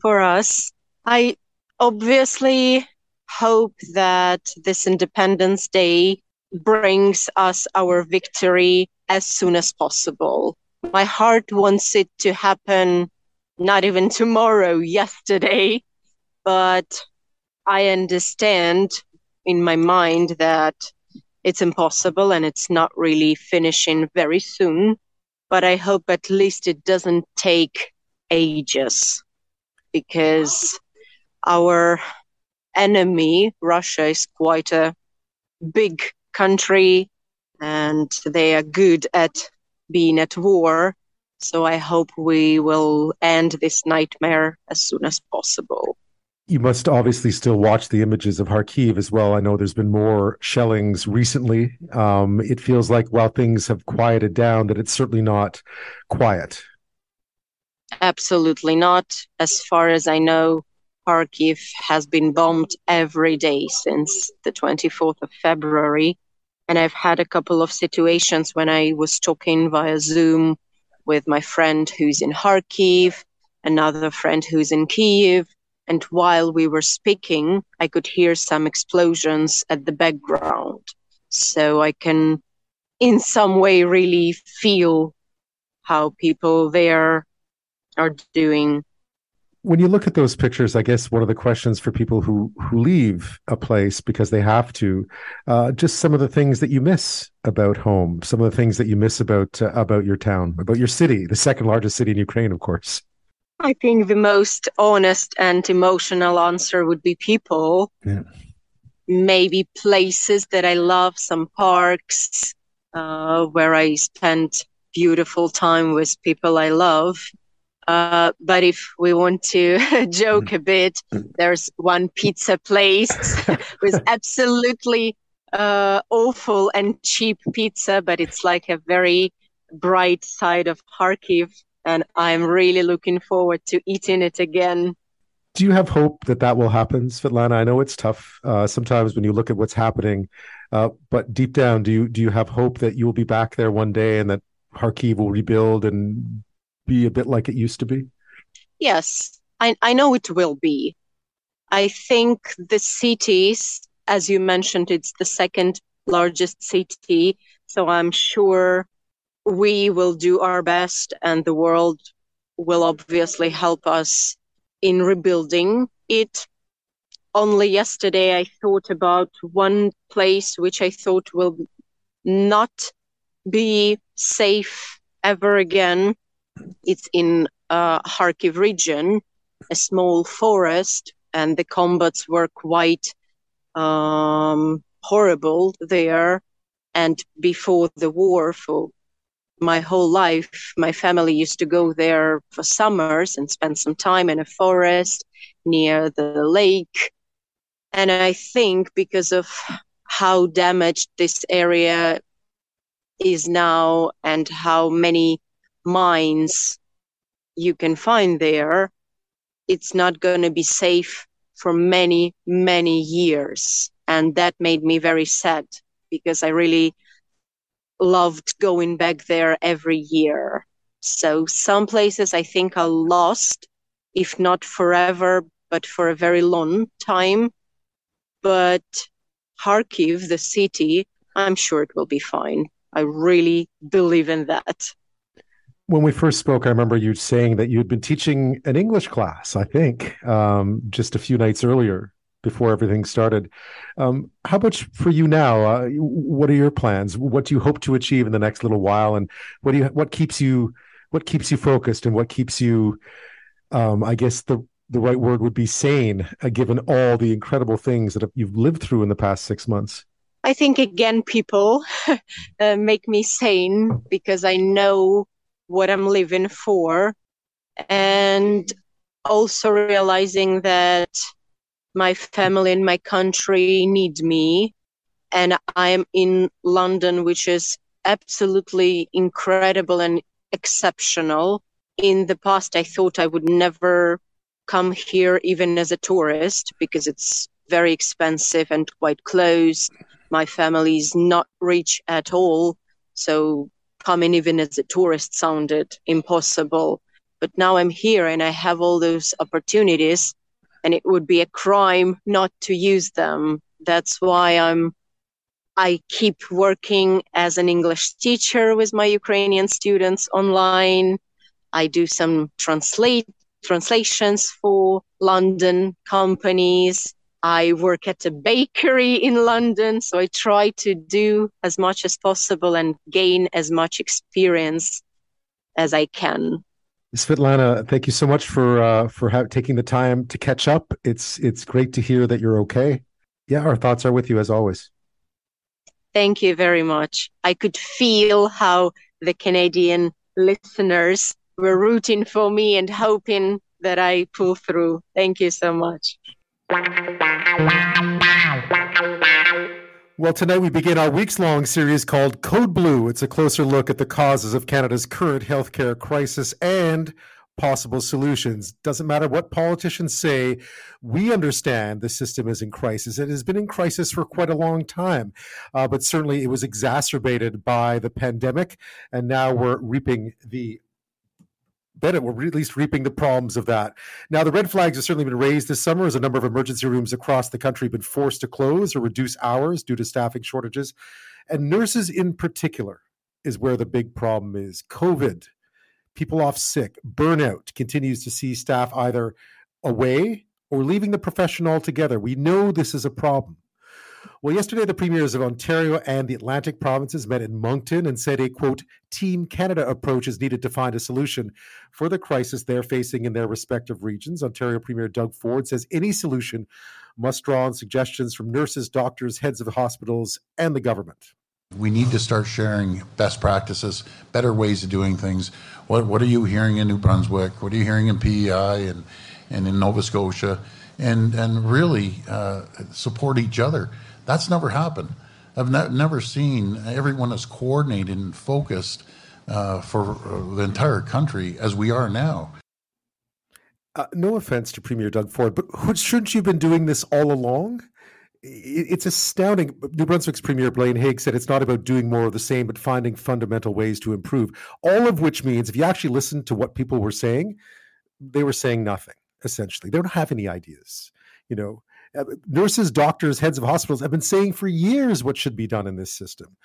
for us. I obviously hope that this Independence Day brings us our victory as soon as possible. My heart wants it to happen not even tomorrow, (laughs) yesterday, but I understand in my mind that it's impossible and it's not really finishing very soon. But I hope at least it doesn't take ages because our enemy, Russia, is quite a big country and they are good at being at war. So I hope we will end this nightmare as soon as possible. You must obviously still watch the images of Kharkiv as well. I know there's been more shellings recently. Um, it feels like while things have quieted down, that it's certainly not quiet. Absolutely not. As far as I know, Kharkiv has been bombed every day since the 24th of February. And I've had a couple of situations when I was talking via Zoom with my friend who's in Kharkiv, another friend who's in Kyiv. And while we were speaking, I could hear some explosions at the background. So I can, in some way, really feel how people there are doing when you look at those pictures, I guess one of the questions for people who who leave a place because they have to, uh, just some of the things that you miss about home, some of the things that you miss about uh, about your town, about your city, the second largest city in Ukraine, of course. I think the most honest and emotional answer would be people. Yeah. Maybe places that I love, some parks uh, where I spent beautiful time with people I love uh, but if we want to (laughs) joke a bit, there's one pizza place (laughs) with (laughs) absolutely uh, awful and cheap pizza, but it's like a very bright side of Kharkiv. And I'm really looking forward to eating it again. Do you have hope that that will happen, Svetlana? I know it's tough uh, sometimes when you look at what's happening, uh, but deep down, do you do you have hope that you will be back there one day and that Kharkiv will rebuild and be a bit like it used to be? Yes, I, I know it will be. I think the cities, as you mentioned, it's the second largest city. So I'm sure we will do our best and the world will obviously help us in rebuilding it. Only yesterday, I thought about one place which I thought will not be safe ever again. It's in uh, Kharkiv region, a small forest, and the combats were quite um, horrible there. And before the war, for my whole life, my family used to go there for summers and spend some time in a forest near the lake. And I think because of how damaged this area is now and how many mines you can find there, it's not going to be safe for many, many years. And that made me very sad because I really loved going back there every year. So some places I think are lost, if not forever, but for a very long time. But Kharkiv, the city, I'm sure it will be fine. I really believe in that when we first spoke, I remember you saying that you had been teaching an English class, I think, um, just a few nights earlier before everything started. Um, how much for you now? Uh, what are your plans? What do you hope to achieve in the next little while? And what do you what keeps you what keeps you focused and what keeps you um, I guess the the right word would be sane, uh, given all the incredible things that you've lived through in the past six months? I think again, people (laughs) uh, make me sane because I know what I'm living for, and also realizing that my family and my country need me, and I'm in London, which is absolutely incredible and exceptional. In the past, I thought I would never come here even as a tourist because it's very expensive and quite close. My family is not rich at all. So coming even as a tourist sounded impossible. But now I'm here and I have all those opportunities, and it would be a crime not to use them. That's why I'm I keep working as an English teacher with my Ukrainian students online. I do some translate translations for London companies. I work at a bakery in London, so I try to do as much as possible and gain as much experience as I can. Svetlana, thank you so much for uh, for ha- taking the time to catch up. It's it's great to hear that you're okay. Yeah, our thoughts are with you as always. Thank you very much. I could feel how the Canadian listeners were rooting for me and hoping that I pull through. Thank you so much. Well, tonight we begin our weeks long series called Code Blue. It's a closer look at the causes of Canada's current healthcare crisis and possible solutions. Doesn't matter what politicians say, we understand the system is in crisis. It has been in crisis for quite a long time, uh, but certainly it was exacerbated by the pandemic, and now we're reaping the Bennett, we're at least reaping the problems of that. Now, the red flags have certainly been raised this summer as a number of emergency rooms across the country have been forced to close or reduce hours due to staffing shortages. And nurses in particular is where the big problem is. COVID, people off sick, burnout continues to see staff either away or leaving the profession altogether. We know this is a problem. Well, yesterday, the premiers of Ontario and the Atlantic provinces met in Moncton and said a quote, Team Canada approach is needed to find a solution for the crisis they're facing in their respective regions. Ontario Premier Doug Ford says any solution must draw on suggestions from nurses, doctors, heads of hospitals, and the government. We need to start sharing best practices, better ways of doing things. What, what are you hearing in New Brunswick? What are you hearing in PEI and, and in Nova Scotia? And, and really uh, support each other. That's never happened. I've ne- never seen everyone as coordinated and focused uh, for uh, the entire country as we are now. Uh, no offense to Premier Doug Ford, but shouldn't you have been doing this all along? It's astounding. New Brunswick's Premier Blaine Higgs said it's not about doing more of the same, but finding fundamental ways to improve. All of which means, if you actually listen to what people were saying, they were saying nothing, essentially. They don't have any ideas. You know, nurses, doctors, heads of hospitals have been saying for years what should be done in this system.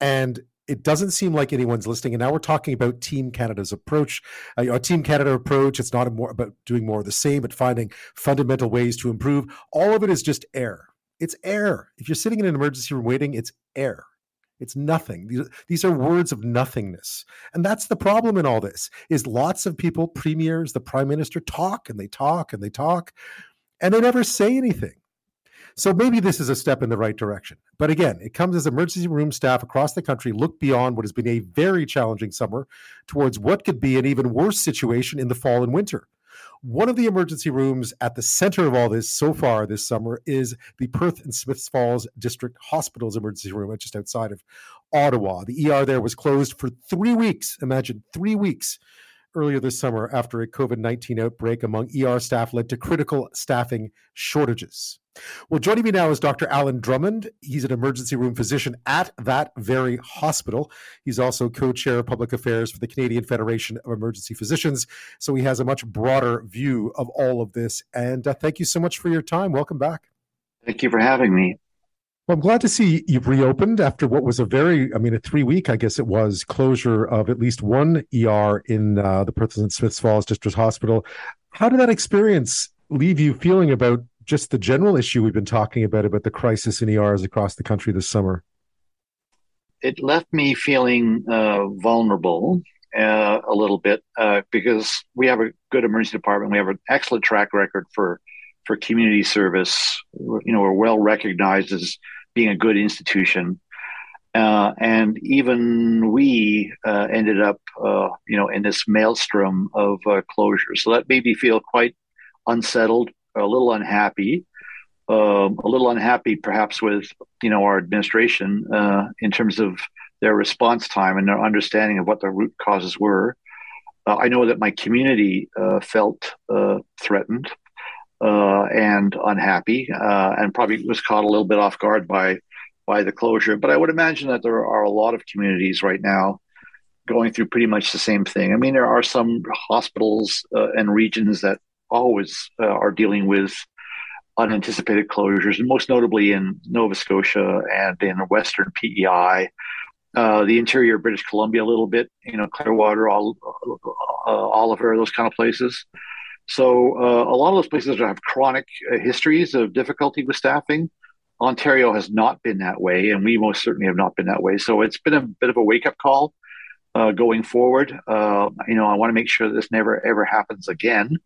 And it doesn't seem like anyone's listening. And now we're talking about Team Canada's approach, uh, Team Canada approach. It's not more about doing more of the same, but finding fundamental ways to improve. All of it is just air. It's air. If you're sitting in an emergency room waiting, it's air. It's nothing. These, these are words of nothingness. And that's the problem in all this is lots of people, premiers, the prime minister talk and they talk and they talk and they never say anything. So maybe this is a step in the right direction. But again, it comes as emergency room staff across the country look beyond what has been a very challenging summer towards what could be an even worse situation in the fall and winter. One of the emergency rooms at the center of all this so far this summer is the Perth and Smiths Falls District Hospital's emergency room just outside of Ottawa. The ER there was closed for three weeks. Imagine three weeks earlier this summer after a COVID 19 outbreak among ER staff led to critical staffing shortages. Well, joining me now is Dr. Alan Drummond. He's an emergency room physician at that very hospital. He's also co chair of public affairs for the Canadian Federation of Emergency Physicians. So he has a much broader view of all of this. And uh, thank you so much for your time. Welcome back. Thank you for having me. Well, I'm glad to see you've reopened after what was a very, I mean, a three week, I guess it was, closure of at least one ER in uh, the Perth and Smiths Falls District Hospital. How did that experience leave you feeling about just the general issue we've been talking about about the crisis in ERs across the country this summer? It left me feeling uh, vulnerable uh, a little bit uh, because we have a good emergency department. We have an excellent track record for for community service. You know, we're well recognized as being a good institution. Uh, and even we uh, ended up, uh, you know, in this maelstrom of uh, closures. So that made me feel quite unsettled, a little unhappy, um, a little unhappy perhaps with, you know, our administration uh, in terms of their response time and their understanding of what the root causes were. Uh, I know that my community felt threatened and unhappy, and probably was caught a little bit off guard by by the closure. But I would imagine that there are a lot of communities right now going through pretty much the same thing. I mean, there are some hospitals uh, and regions that always uh, are dealing with unanticipated closures, most notably in Nova Scotia and in Western PEI. Uh, the interior of British Columbia, a little bit, you know, Clearwater, all, uh, Oliver, those kind of places. So uh, a lot of those places have chronic uh, histories of difficulty with staffing. Ontario has not been that way, and we most certainly have not been that way. So it's been a bit of a wake up call uh, going forward. Uh, you know, I want to make sure that this never ever happens again.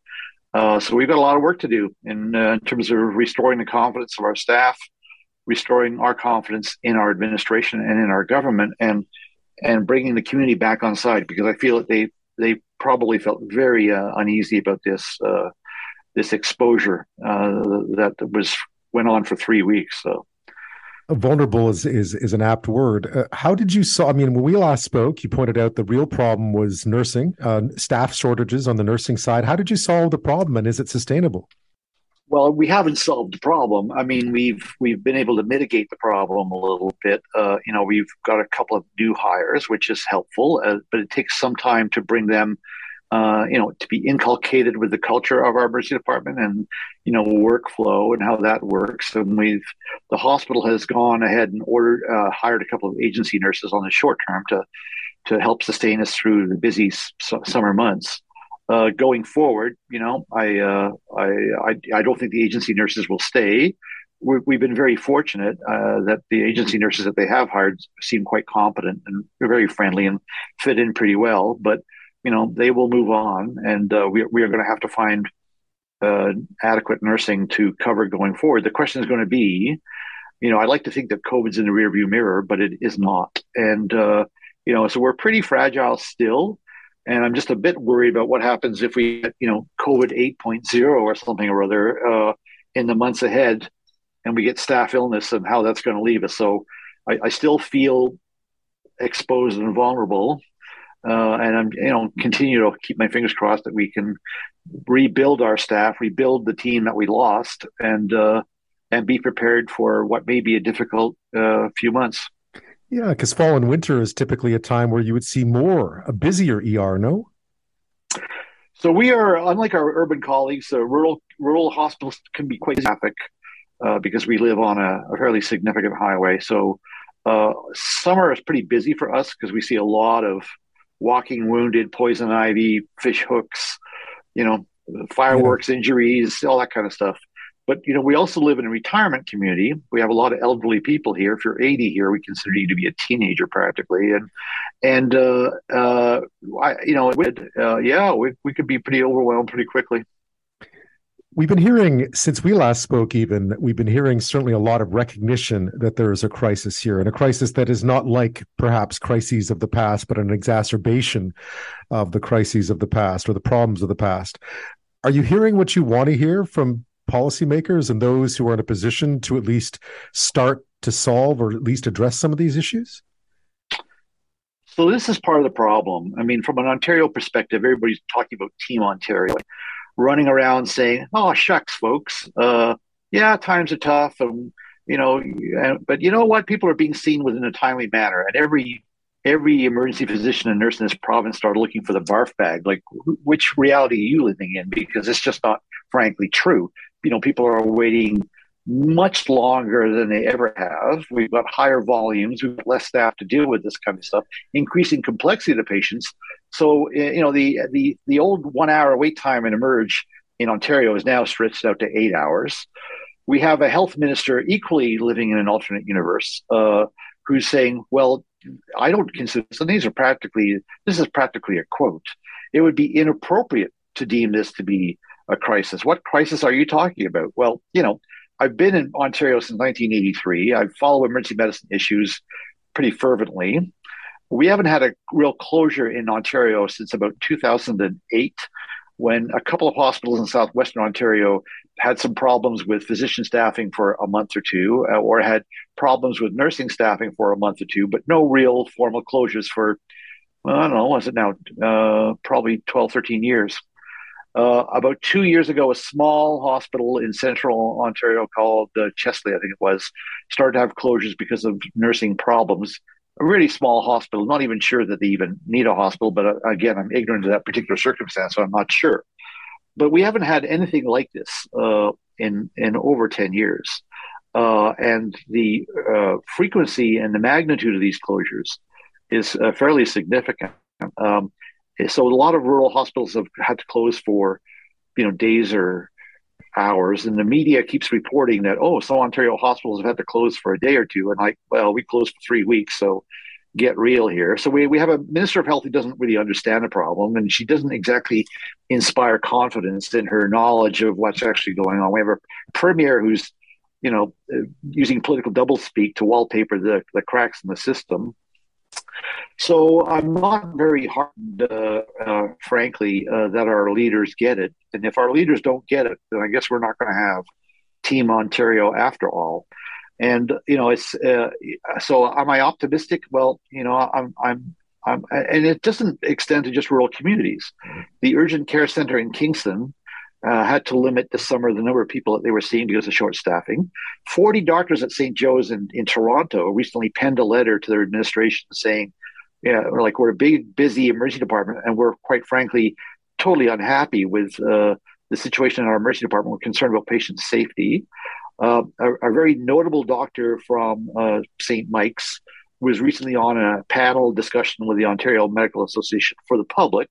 Uh, so we've got a lot of work to do in, uh, in terms of restoring the confidence of our staff, restoring our confidence in our administration and in our government, and and bringing the community back on side because I feel that they they probably felt very uh, uneasy about this uh, this exposure that was went on for three weeks. So vulnerable is is is an apt word. Uh, how did you saw? I mean, when we last spoke, you pointed out the real problem was nursing, uh, staff shortages on the nursing side. How did you solve the problem, and is it sustainable? Well, we haven't solved the problem. I mean, we've we've been able to mitigate the problem a little bit. Uh, you know, we've got a couple of new hires, which is helpful, uh, but it takes some time to bring them uh, you know, to be inculcated with the culture of our emergency department and, you know, workflow and how that works. And we've, the hospital has gone ahead and ordered, uh, hired a couple of agency nurses on the short term to, to help sustain us through the busy s- summer months. Uh, going forward, you know, I, uh, I, I, I, don't think the agency nurses will stay. we have been very fortunate uh, that the agency nurses that they have hired seem quite competent and very friendly and fit in pretty well. But you know they will move on, and uh, we we are going to have to find uh, adequate nursing to cover going forward. The question is going to be, you know, I like to think that COVID's in the rearview mirror, but it is not, and uh, you know, so we're pretty fragile still. And I'm just a bit worried about what happens if we get, you know, COVID 8.0 or something or other uh, in the months ahead, and we get staff illness and how that's going to leave us. So I, I still feel exposed and vulnerable uh, and I'm you know continue to keep my fingers crossed that we can rebuild our staff, rebuild the team that we lost, and uh, and be prepared for what may be a difficult uh, few months. Yeah, because fall and winter is typically a time where you would see more a busier ER. No. So we are unlike our urban colleagues. Uh, rural rural hospitals can be quite traffic uh, because we live on a, a fairly significant highway. So uh, summer is pretty busy for us because we see a lot of walking wounded, poison ivy, fish hooks, you know, fireworks yeah. injuries, all that kind of stuff. But you know, we also live in a retirement community. We have a lot of elderly people here. If you're 80 here, we consider you to be a teenager practically, and and uh, uh, I, you know, uh, yeah, we we could be pretty overwhelmed pretty quickly. We've been hearing since we last spoke, even we've been hearing certainly a lot of recognition that there is a crisis here, and a crisis that is not like perhaps crises of the past, but an exacerbation of the crises of the past or the problems of the past. Are you hearing what you want to hear from policymakers and those who are in a position to at least start to solve or at least address some of these issues? So this is part of the problem. I mean, from an Ontario perspective, everybody's talking about Team Ontario running around saying, "Oh shucks, folks, uh, yeah, times are tough," and you know, but you know what? People are being seen within a timely manner, and every every emergency physician and nurse in this province started looking for the barf bag. Like, which reality are you living in? Because it's just not, frankly, true. You know, people are waiting much longer than they ever have. We've got higher volumes, we've got less staff to deal with this kind of stuff, increasing complexity of the patients. So you know the the the old one hour wait time in emerge in Ontario is now stretched out to eight hours. We have a health minister equally living in an alternate universe uh, who's saying, well, I don't consider, so these are practically, this is practically a quote. It would be inappropriate to deem this to be a crisis. What crisis are you talking about? Well, you know, I've been in Ontario since 1983. I follow emergency medicine issues pretty fervently. We haven't had a real closure in Ontario since about 2008 when a couple of hospitals in southwestern Ontario had some problems with physician staffing for a month or two, uh, or had problems with nursing staffing for a month or two, but no real formal closures for, well, I don't know, was it now uh, probably 12, 13 years. Uh, about two years ago, a small hospital in central Ontario called uh, Chesley, I think it was, started to have closures because of nursing problems a really small hospital, not even sure that they even need a hospital. But uh, again, I'm ignorant of that particular circumstance, so I'm not sure. But we haven't had anything like this uh, in in over ten years, uh, and the uh, frequency and the magnitude of these closures is fairly significant. Um, so a lot of rural hospitals have had to close for, you know, days or hours, and the media keeps reporting that oh, some Ontario hospitals have had to close for a day or two, and like, well, we closed for three weeks, so get real here. So we we have a minister of health who doesn't really understand the problem, and she doesn't exactly inspire confidence in her knowledge of what's actually going on. We have a premier who's you know uh, using political doublespeak to wallpaper the the cracks in the system. So I'm not very heartened, uh, uh, frankly, uh, that our leaders get it. And if our leaders don't get it, then I guess we're not going to have Team Ontario after all. And you know, it's uh, so. Am I optimistic? Well, you know, I'm, I'm, I'm, and it doesn't extend to just rural communities. The urgent care center in Kingston uh, had to limit this summer the number of people that they were seeing because of short staffing. 40 doctors at St. Joe's in, in Toronto recently penned a letter to their administration saying, yeah, we're like, we're a big, busy emergency department, and we're quite frankly totally unhappy with uh, the situation in our emergency department. We're concerned about patient safety. Uh, a, a, very notable doctor from uh, St. Mike's was recently on a panel discussion with the Ontario Medical Association for the public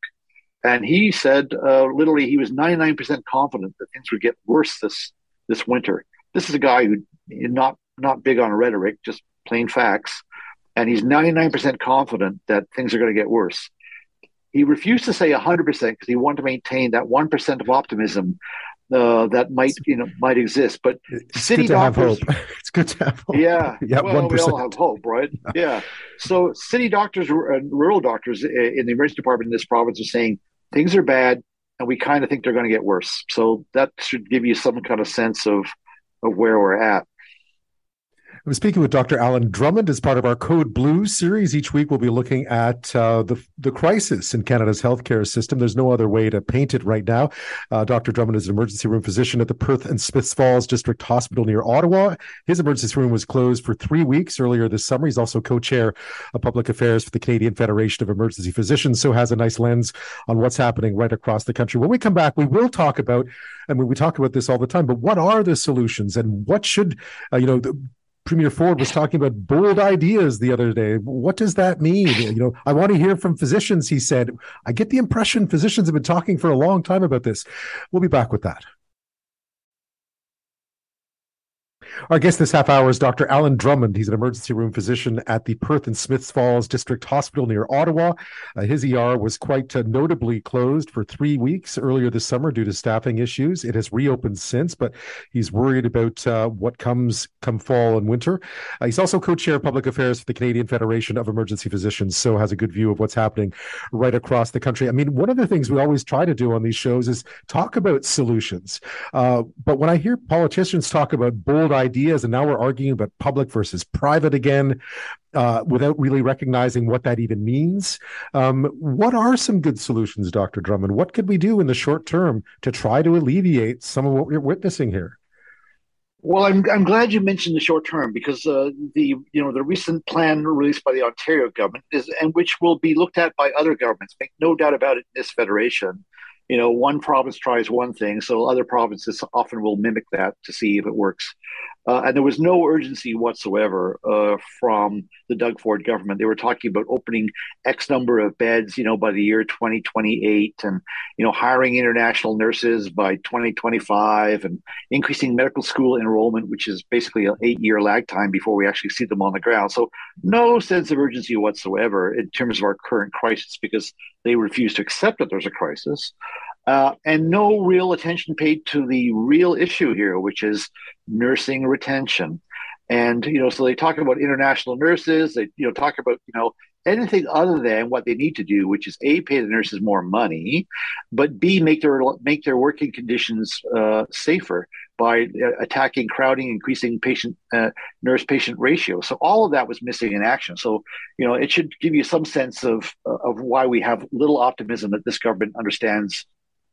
and he said, uh, literally, he was 99% confident that things would get worse this this winter. This is a guy who not not big on rhetoric, just plain facts, and he's 99% confident that things are going to get worse. He refused to say 100% because he wanted to maintain that 1% of optimism uh, that might you know might exist. But it's city doctors, (laughs) It's good to have hope. Yeah, (laughs) yeah. Well, 1%. we all have hope, right? Yeah. So city doctors, and rural doctors in the emergency department in this province are saying things are bad and we kind of think they're going to get worse. So that should give you some kind of sense of of where we're at. I'm speaking with Dr. Alan Drummond as part of our Code Blue series. Each week, we'll be looking at uh, the the crisis in Canada's healthcare system. There's no other way to paint it right now. Uh, Dr. Drummond is an emergency room physician at the Perth and Smiths Falls District Hospital near Ottawa. His emergency room was closed for three weeks earlier this summer. He's also co-chair of public affairs for the Canadian Federation of Emergency Physicians, so has a nice lens on what's happening right across the country. When we come back, we will talk about. I mean, we talk about this all the time, but what are the solutions and what should uh, you know? The, Premier Ford was talking about bold ideas the other day. What does that mean? You know, I want to hear from physicians, he said. I get the impression physicians have been talking for a long time about this. We'll be back with that. Our guest this half hour is Dr. Alan Drummond. He's an emergency room physician at the Perth and Smiths Falls District Hospital near Ottawa. Uh, his ER was quite uh, notably closed for three weeks earlier this summer due to staffing issues. It has reopened since, but he's worried about uh, what comes come fall and winter. Uh, he's also co-chair of public affairs for the Canadian Federation of Emergency Physicians, so has a good view of what's happening right across the country. I mean, one of the things we always try to do on these shows is talk about solutions. Uh, but when I hear politicians talk about bold ideas, ideas, and now we're arguing about public versus private again, uh, without really recognizing what that even means. Um, what are some good solutions, Dr. Drummond? What could we do in the short term to try to alleviate some of what we're witnessing here? Well, I'm, I'm glad you mentioned the short term because uh, the you know the recent plan released by the Ontario government is and which will be looked at by other governments. Make no doubt about it. In this federation, you know, one province tries one thing, so other provinces often will mimic that to see if it works. Uh, and there was no urgency whatsoever uh, from the Doug Ford government. They were talking about opening X number of beds, you know, by the year 2028, and you know, hiring international nurses by 2025, and increasing medical school enrollment, which is basically an eight-year lag time before we actually see them on the ground. So, no sense of urgency whatsoever in terms of our current crisis because they refuse to accept that there's a crisis. Uh, and no real attention paid to the real issue here, which is nursing retention. And you know, so they talk about international nurses. They you know talk about you know anything other than what they need to do, which is a pay the nurses more money, but b make their make their working conditions uh, safer by uh, attacking crowding, increasing patient uh, nurse patient ratio. So all of that was missing in action. So you know, it should give you some sense of of why we have little optimism that this government understands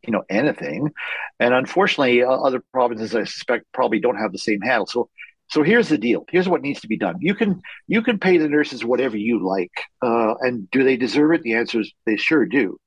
you know anything. And unfortunately uh, other provinces i suspect probably don't have the same handle. So so here's the deal. Here's what needs to be done. You can you can pay the nurses whatever you like uh, and do they deserve it? The answer is they sure do.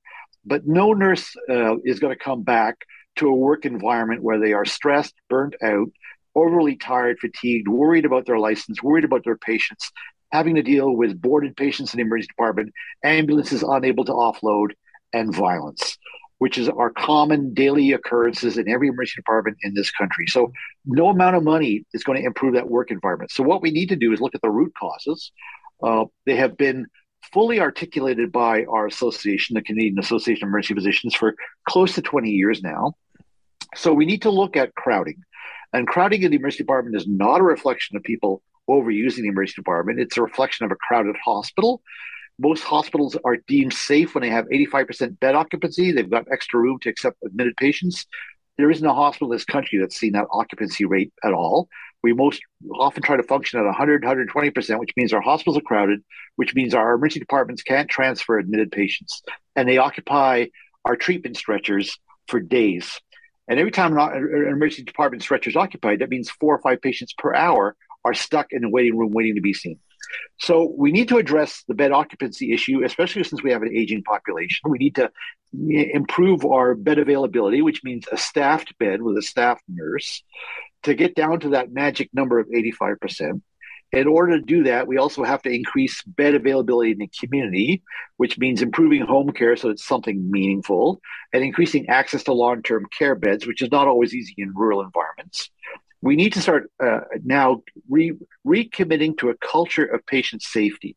But no nurse uh, is going to come back to a work environment where they are stressed burnt out overly tired fatigued worried about their license worried about their patients having to deal with boarded patients in the emergency department ambulances unable to offload and violence which is our common daily occurrences in every emergency department in this country. So no amount of money is going to improve that work environment. So what we need to do is look at the root causes. Uh, they have been fully articulated by our association, the Canadian Association of Emergency Physicians, for close to 20 years now. So we need to look at crowding. And crowding in the emergency department is not a reflection of people overusing the emergency department. It's a reflection of a crowded hospital most hospitals are deemed safe when they have 85% bed occupancy. They've got extra room to accept admitted patients. There isn't a hospital in this country that's seen that occupancy rate at all. We most often try to function at 100, 120%, which means our hospitals are crowded, which means our emergency departments can't transfer admitted patients. And they occupy our treatment stretchers for days. And every time an emergency department stretcher is occupied, that means four or five patients per hour are stuck in the waiting room waiting to be seen. So we need to address the bed occupancy issue, especially since we have an aging population. We need to eh, improve our bed availability, which means a staffed bed with a staff nurse, to get down to that magic number of 85%. In order to do that, we also have to increase bed availability in the community, which means improving home care so it's something meaningful, and increasing access to long term care beds, which is not always easy in rural environments we need to start uh, now re- recommitting to a culture of patient safety.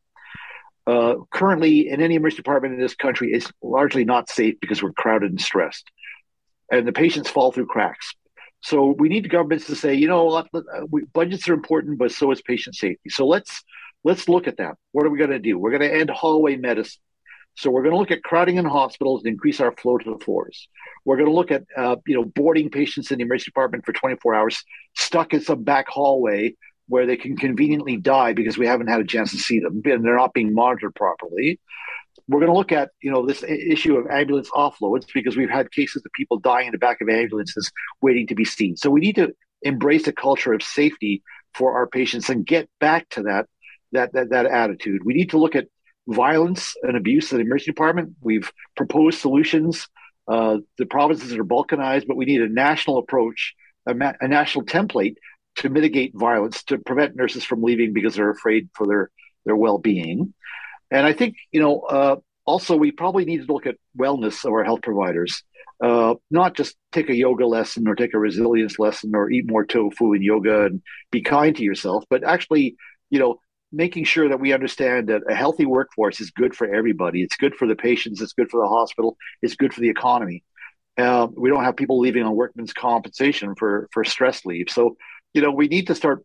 Uh, currently, in any emergency department in this country, it's largely not safe because we're crowded and stressed, and the patients fall through cracks. So we need governments to say, you know, we, budgets are important, but so is patient safety. So let's let's look at that. What are we going to do? We're going to end hallway medicine. So we're going to look at crowding in hospitals and increase our flow to the floors. We're going to look at uh, you know boarding patients in the emergency department for 24 hours, stuck in some back hallway where they can conveniently die because we haven't had a chance to see them and they're not being monitored properly. We're going to look at you know this issue of ambulance offloads because we've had cases of people dying in the back of ambulances waiting to be seen. So we need to embrace a culture of safety for our patients and get back to that that that, that attitude. We need to look at violence and abuse in the emergency department. We've proposed solutions. Uh, the provinces are balkanized, but we need a national approach, a, ma- a, national template to mitigate violence, to prevent nurses from leaving because they're afraid for their their well being. And I think you know uh, also we probably need to look at wellness of our health providers. Uh, not just take a yoga lesson or take a resilience lesson or eat more tofu and yoga and be kind to yourself, but actually, you know, making sure that we understand that a healthy workforce is good for everybody. It's good for the patients. It's good for the hospital. It's good for the economy. Uh, we don't have people leaving on workman's compensation for for stress leave. So, you know, we need to start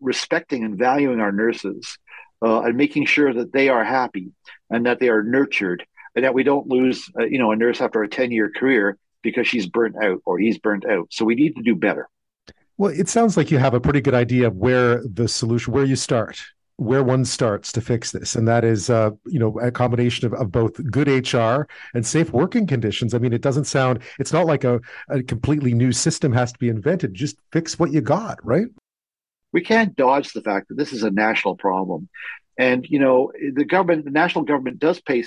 respecting and valuing our nurses uh, and making sure that they are happy and that they are nurtured and that we don't lose, uh, you know, a nurse after a ten year career because she's burnt out or he's burnt out. So we need to do better. Well, it sounds like you have a pretty good idea of where the solution, where you start where one starts to fix this. And that is uh, you know a combination of, of both good hr and safe working conditions. I mean it doesn't sound it's not like a, a completely new system has to be invented. Just fix what you got right? We can't dodge the fact that this is a national problem. And you know the government the national government does pay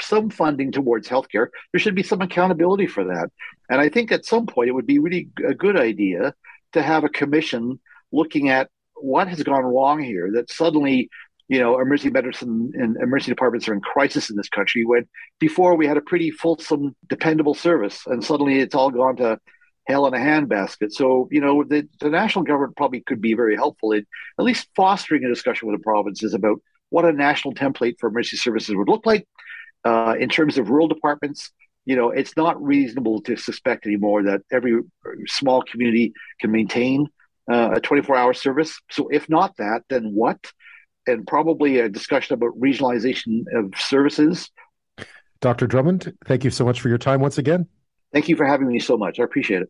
some funding towards healthcare. There should be some accountability for that. And i think at some point it would be really a good idea to have a commission looking at what has gone wrong here. That suddenly, you know, emergency medicine and emergency departments are in crisis in this country. When before we had a pretty fulsome, dependable service, and suddenly it's all gone to hell in a handbasket. So, you know, the, the national government probably could be very helpful in at least fostering a discussion with the provinces about what a national template for emergency services would look like uh, in terms of rural departments. You know, it's not reasonable to suspect anymore that every small community can maintain uh, a 24 hour service. So, if not that, then what? And probably a discussion about regionalization of services. Dr. Drummond, thank you so much for your time once again. Thank you for having me so much. I appreciate it.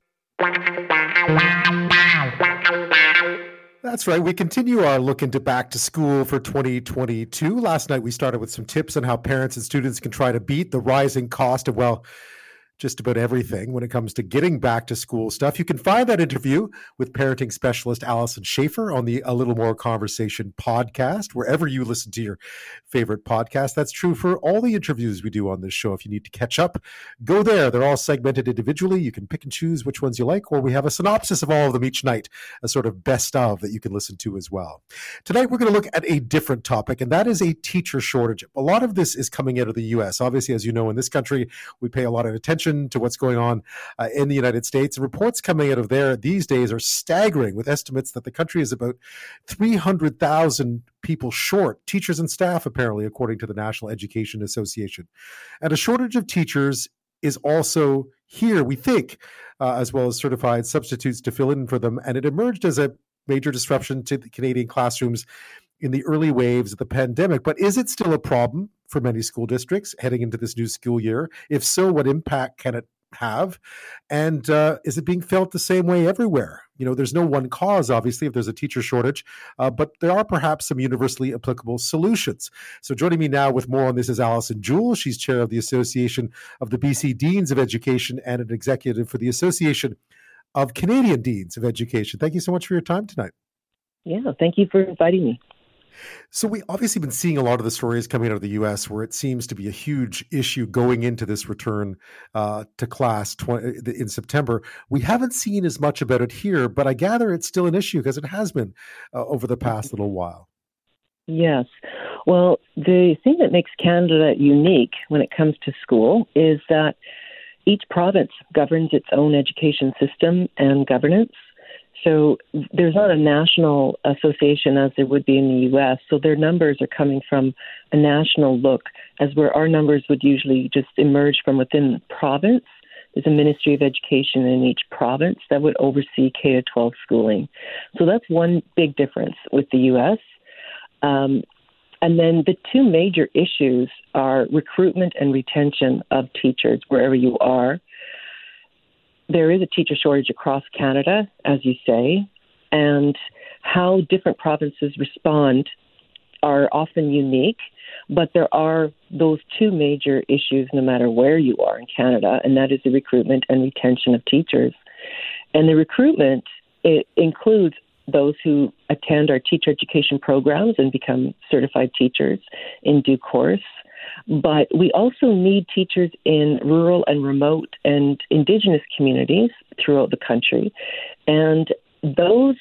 That's right. We continue our look into back to school for 2022. Last night, we started with some tips on how parents and students can try to beat the rising cost of, well, just about everything when it comes to getting back to school stuff. You can find that interview with parenting specialist Allison Schaefer on the A Little More Conversation podcast, wherever you listen to your favorite podcast. That's true for all the interviews we do on this show. If you need to catch up, go there. They're all segmented individually. You can pick and choose which ones you like, or we have a synopsis of all of them each night, a sort of best of that you can listen to as well. Tonight, we're going to look at a different topic, and that is a teacher shortage. A lot of this is coming out of the U.S. Obviously, as you know, in this country, we pay a lot of attention attention to what's going on uh, in the United States. Reports coming out of there these days are staggering, with estimates that the country is about 300,000 people short, teachers and staff, apparently, according to the National Education Association. And a shortage of teachers is also here, we think, uh, as well as certified substitutes to fill in for them. And it emerged as a major disruption to the Canadian classrooms in the early waves of the pandemic. But is it still a problem for many school districts heading into this new school year? If so, what impact can it have? And uh, is it being felt the same way everywhere? You know, there's no one cause, obviously, if there's a teacher shortage, uh, but there are perhaps some universally applicable solutions. So, joining me now with more on this is Allyson Jule. She's chair of the Association of the BC Deans of Education and an executive for the Association of Canadian Deans of Education. Thank you so much for your time tonight. Yeah, thank you for inviting me. So we obviously been seeing a lot of the stories coming out of the U.S. where it seems to be a huge issue going into this return uh, to class in September. We haven't seen as much about it here, but I gather it's still an issue because it has been uh, over the past little while. Yes. Well, the thing that makes Canada unique when it comes to school is that each province governs its own education system and governance. So there's not a national association as there would be in the U.S. So their numbers are coming from a national look, as where our numbers would usually just emerge from within the province. There's a Ministry of Education in each province that would oversee K to 12 schooling. So that's one big difference with the U.S. Um, and then the two major issues are recruitment and retention of teachers wherever you are there is a teacher shortage across Canada, as you say, and how different provinces respond are often unique, but there are those two major issues no matter where you are in Canada, and that is the recruitment and retention of teachers. And the recruitment it includes those who attend our teacher education programs and become certified teachers in due course. But we also need teachers in rural and remote and indigenous communities throughout the country. And those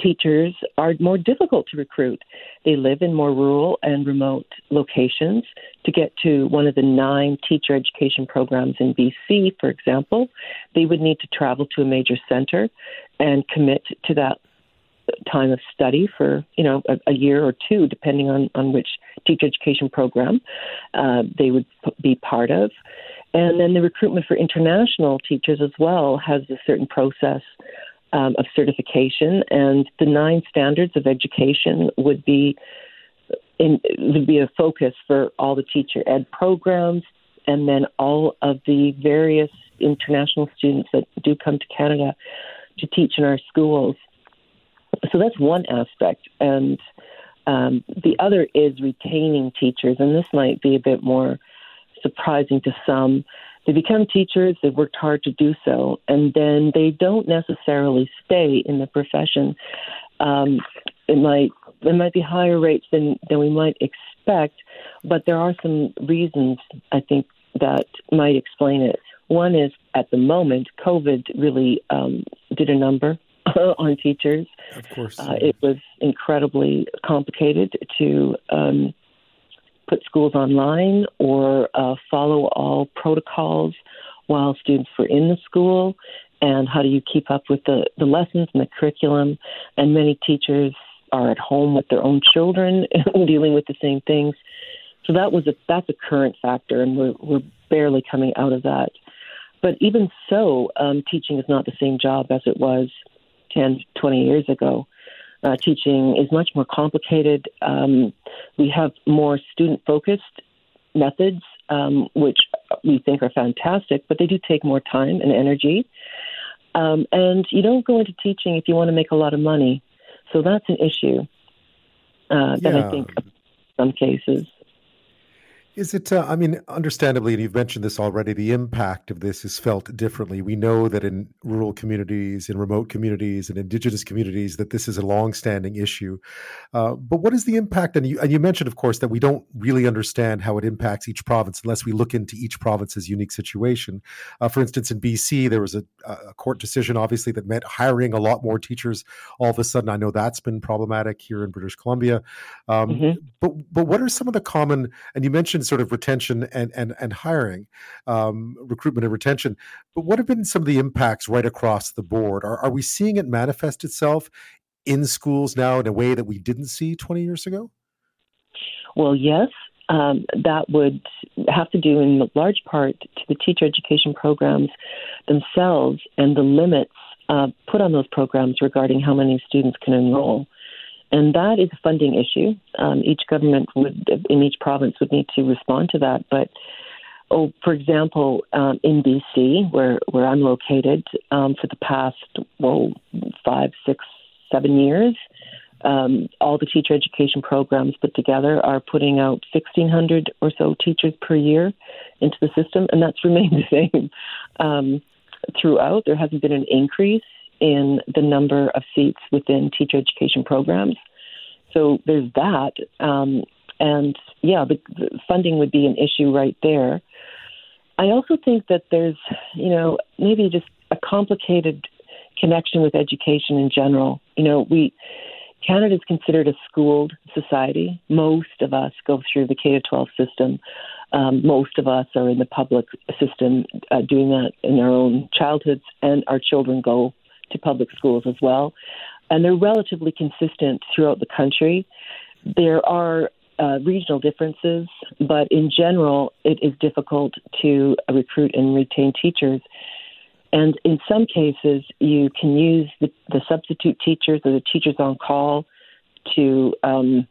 teachers are more difficult to recruit. They live in more rural and remote locations. To get to one of the nine teacher education programs in BC, for example, they would need to travel to a major center and commit to that time of study for you know a, a year or two, depending on on which teacher education program uh, they would p- be part of. And then the recruitment for international teachers as well has a certain process um, of certification, and the nine standards of education would be in, would be a focus for all the teacher ed programs, and then all of the various international students that do come to Canada to teach in our schools so that's one aspect. And um, the other is retaining teachers, and this might be a bit more surprising to some. They become teachers, they've worked hard to do so, and then they don't necessarily stay in the profession. Um, it might there might be higher rates than, than we might expect, but there are some reasons I think that might explain it. One is at the moment, COVID really um, did a number on teachers. Of course. Uh, it was incredibly complicated to um, put schools online or uh, follow all protocols while students were in the school. And how do you keep up with the, the lessons and the curriculum? And many teachers are at home with their own children (laughs) dealing with the same things. So that was a that's a current factor, and we're we're barely coming out of that. But even so, um, teaching is not the same job as it was 10, 20 years ago. Uh, teaching is much more complicated. Um, we have more student focused methods, um, which we think are fantastic, but they do take more time and energy. Um, and you don't go into teaching if you want to make a lot of money. So that's an issue uh, that Yeah. I think in some cases. Is it, uh, I mean, understandably, and you've mentioned this already, the impact of this is felt differently. We know that in rural communities, in remote communities, and indigenous communities, that this is a longstanding issue. Uh, but what is the impact? And you, and you mentioned, of course, that we don't really understand how it impacts each province unless we look into each province's unique situation. Uh, for instance, in BC, there was a, a court decision, obviously, that meant hiring a lot more teachers. All of a sudden, I know that's been problematic here in British Columbia. Um, Mhm. But but what are some of the common? And you mentioned sort of retention and and and hiring, um, recruitment and retention. But what have been some of the impacts right across the board? Are are we seeing it manifest itself in schools now in a way that we didn't see twenty years ago? Well, yes, um, that would have to do in large part to the teacher education programs themselves and the limits uh, put on those programs regarding how many students can enroll. And that is a funding issue. Um, each government would, in each province, would need to respond to that. But, oh, for example, um, in BC, where where I'm located, um, for the past well five, six, seven years, um, all the teacher education programs put together are putting out 1,600 or so teachers per year into the system, and that's (laughs) remained the same um, throughout. There hasn't been an increase in the number of seats within teacher education programs. So there's that. Um, and yeah, the, the funding would be an issue right there. I also think that there's, you know, maybe just a complicated connection with education in general. You know, we Canada is considered a schooled society. Most of us go through the K to 12 system. Um, most of us are in the public system uh, doing that in our own childhoods, and our children go to public schools as well. And they're relatively consistent throughout the country. There are uh, regional differences, but in general, it is difficult to recruit and retain teachers. And in some cases, you can use the, the substitute teachers or the teachers on call to um,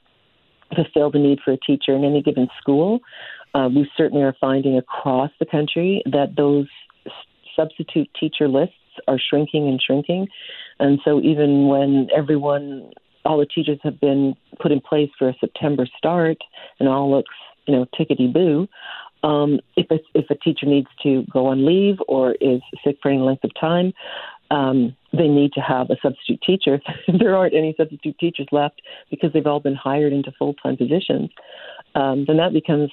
fulfill the need for a teacher in any given school. Uh, we certainly are finding across the country that those substitute teacher lists are shrinking and shrinking. And so even when everyone, all the teachers have been put in place for a September start and all looks, you know, tickety boo, um, if, a, if a teacher needs to go on leave or is sick for any length of time, um, they need to have a substitute teacher. If (laughs) there aren't any substitute teachers left because they've all been hired into full time positions. Um, then that becomes,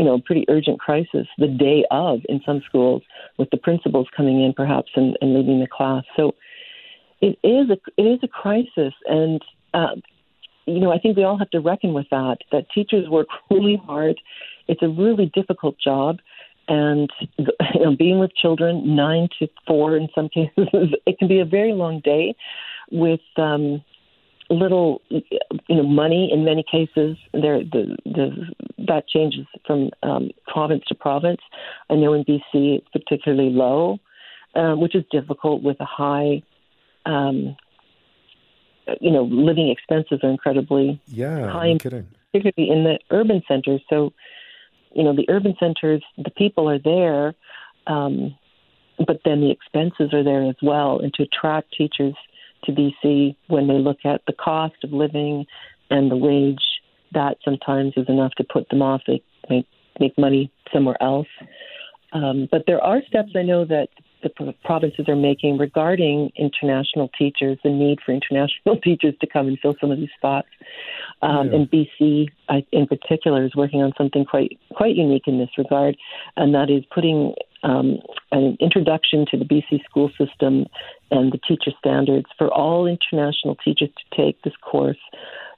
you know, pretty urgent crisis the day of in some schools, with the principals coming in perhaps and, and leading the class. So it is a it is a crisis, and uh, you know I think we all have to reckon with that. That teachers work (laughs) really hard. It's a really difficult job, and you know, being with children nine to four in some cases, (laughs) it can be a very long day with um, little you know money in many cases. There the the that changes from um, province to province. I know in BC it's particularly low, uh, which is difficult with a high. Um, you know, living expenses are incredibly Yeah, high, no kidding. particularly in the urban centers. So, you know, the urban centers, the people are there, um, but then the expenses are there as well. And to attract teachers to BC when they look at the cost of living and the wage, that sometimes is enough to put them off. They make make money somewhere else. Um, but there are steps I know that the provinces are making regarding international teachers, the need for international (laughs) teachers to come and fill some of these spots. Um, yeah. And BC, I, in particular, is working on something quite quite unique in this regard, and that is putting um, an introduction to the BC school system and the teacher standards for all international teachers to take this course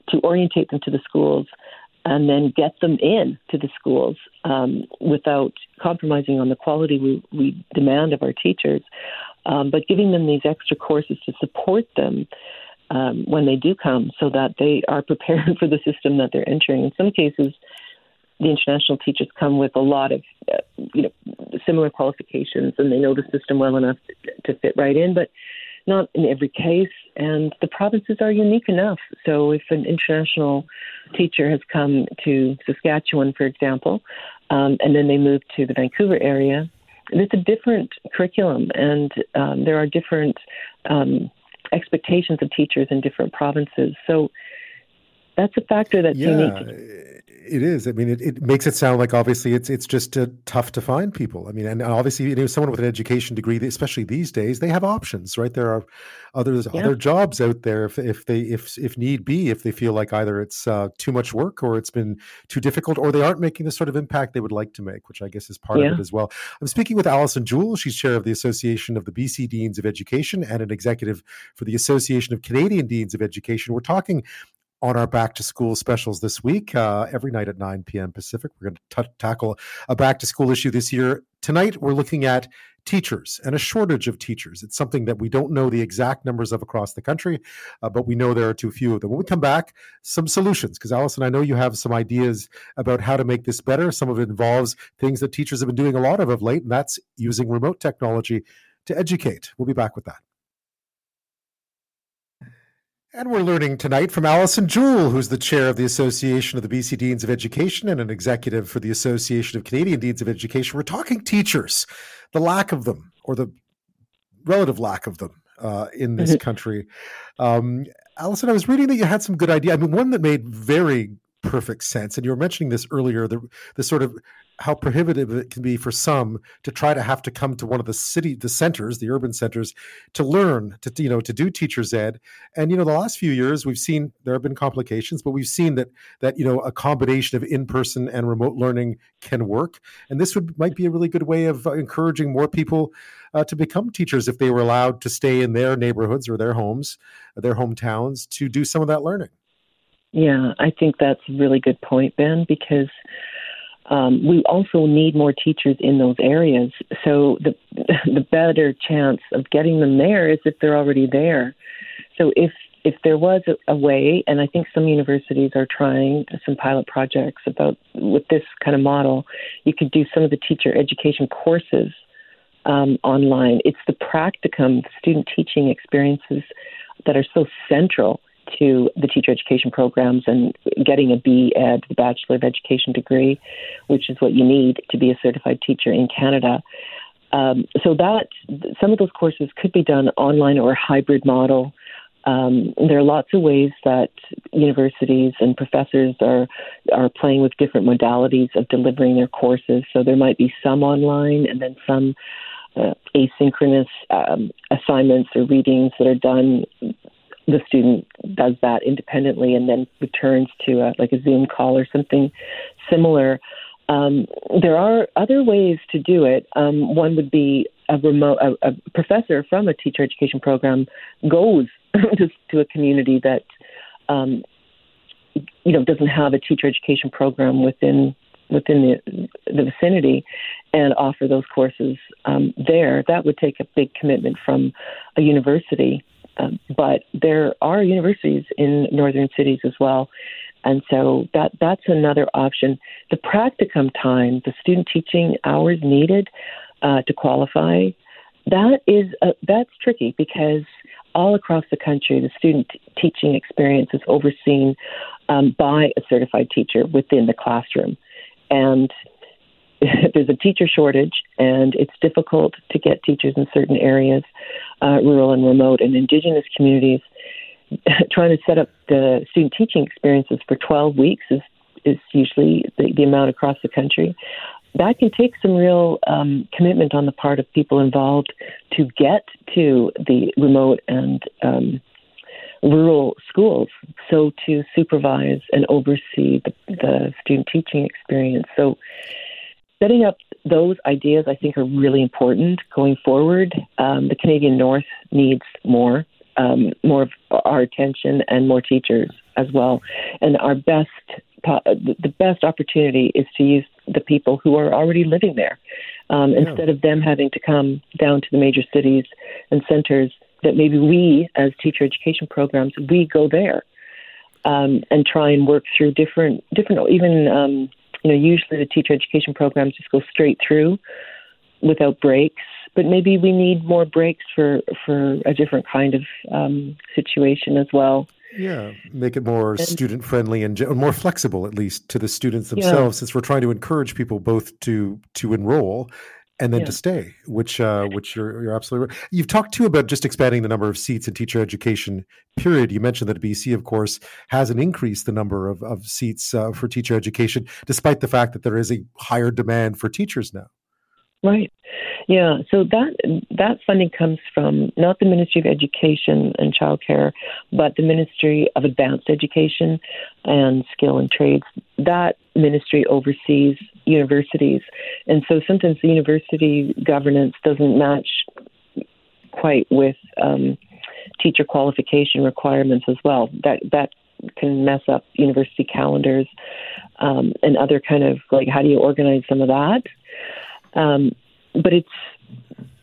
to orientate them to the schools and then get them in to the schools um, without compromising on the quality we, we demand of our teachers, um, but giving them these extra courses to support them um, when they do come so that they are (laughs) prepared for the system that they're entering. In some cases, the international teachers come with a lot of, uh, you know, similar qualifications and they know the system well enough to, fit right in, but not in every case. And the provinces are unique enough. So if an international teacher has come to Saskatchewan, for example, um, and then they move to the Vancouver area, it's a different curriculum, and um, there are different um, expectations of teachers in different provinces. So that's a factor that's yeah, unique it is. I mean, it, it makes it sound like obviously it's it's just uh, tough to find people. I mean, and obviously, you know, someone with an education degree, especially these days, they have options, right? There are others yeah. other jobs out there if, if they if if need be, if they feel like either it's uh, too much work or it's been too difficult, or they aren't making the sort of impact they would like to make, which I guess is part yeah. of it as well. I'm speaking with Allyson Jule. She's chair of the Association of the BC Deans of Education and an executive for the Association of Canadian Deans of Education. We're talking on our back to school specials this week. Uh, every night at 9 p.m. Pacific, we're going to tackle a back to school issue this year. Tonight, we're looking at teachers and a shortage of teachers. It's something that we don't know the exact numbers of across the country, uh, but we know there are too few of them. When we come back, some solutions, because Allyson, I know you have some ideas about how to make this better. Some of it involves things that teachers have been doing a lot of of late, and that's using remote technology to educate. We'll be back with that. And we're learning tonight from Allyson Jule, who's the chair of the Association of the BC Deans of Education and an executive for the Association of Canadian Deans of Education. We're talking teachers, the lack of them, or the relative lack of them uh, in this mm-hmm. country. Um, Allyson, I was reading that you had some good idea. I mean, one that made very perfect sense, and you were mentioning this earlier, the, the sort of how prohibitive it can be for some to try to have to come to one of the city the centers the urban centers to learn to you know to do teachers ed. And you know the last few years we've seen there have been complications but we've seen that that you know a combination of in-person and remote learning can work. And this would might be a really good way of encouraging more people uh, to become teachers if they were allowed to stay in their neighborhoods or their homes their hometowns to do some of that learning yeah i think that's a really good point ben because um, we also need more teachers in those areas. So the the better chance of getting them there is if they're already there. So if if there was a, a way, and I think some universities are trying some pilot projects about with this kind of model, you could do some of the teacher education courses um, online. It's the practicum, student teaching experiences that are so central to the teacher education programs and getting a B.Ed, the Bachelor of Education degree, which is what you need to be a certified teacher in Canada. Um, so that some of those courses could be done online or hybrid model. Um, there are lots of ways that universities and professors are are playing with different modalities of delivering their courses. So there might be some online and then some uh, asynchronous um, assignments or readings that are done the student does that independently and then returns to a, like a Zoom call or something similar. Um, there are other ways to do it. Um, one would be a remote a, a, professor from a teacher education program goes (laughs) to, to a community that um, you know doesn't have a teacher education program within within the, the vicinity and offer those courses um, there. That would take a big commitment from a university um, but there are universities in northern cities as well. And so that that's another option. The practicum time, the student teaching hours needed uh, to qualify, that is uh, that's tricky because all across the country, the student t- teaching experience is overseen um, by a certified teacher within the classroom, and (laughs) there's a teacher shortage, and it's difficult to get teachers in certain areas, uh, rural and remote and indigenous communities. (laughs) Trying to set up the student teaching experiences for 12 weeks is is usually the, the amount across the country. That can take some real um, commitment on the part of people involved to get to the remote and um, rural schools, so to supervise and oversee the, the student teaching experience. So, setting up those ideas, I think, are really important going forward. Um, the Canadian North needs more, um, more of our attention and more teachers as well. And our best, the best opportunity is to use the people who are already living there, um, yeah. instead of them having to come down to the major cities and centers. That maybe we, as teacher education programs, we go there um, and try and work through different, different, even um, you know, usually the teacher education programs just go straight through without breaks. But maybe we need more breaks for for a different kind of um, situation as well. Yeah, make it more student friendly and more flexible, at least to the students themselves, yeah. since we're trying to encourage people both to to enroll and then yeah. to stay, which uh, which you're you're absolutely right. You've talked too about just expanding the number of seats in teacher education. Period. You mentioned that BC, of course, hasn't increased the number of of seats uh, for teacher education, despite the fact that there is a higher demand for teachers now. Right. Yeah. So that that funding comes from not the Ministry of Education and Childcare, but the Ministry of Advanced Education and Skill and Trades. That ministry oversees universities, and so sometimes the university governance doesn't match quite with um, teacher qualification requirements as well. That that can mess up university calendars um, and other kind of like how do you organize some of that um, but it's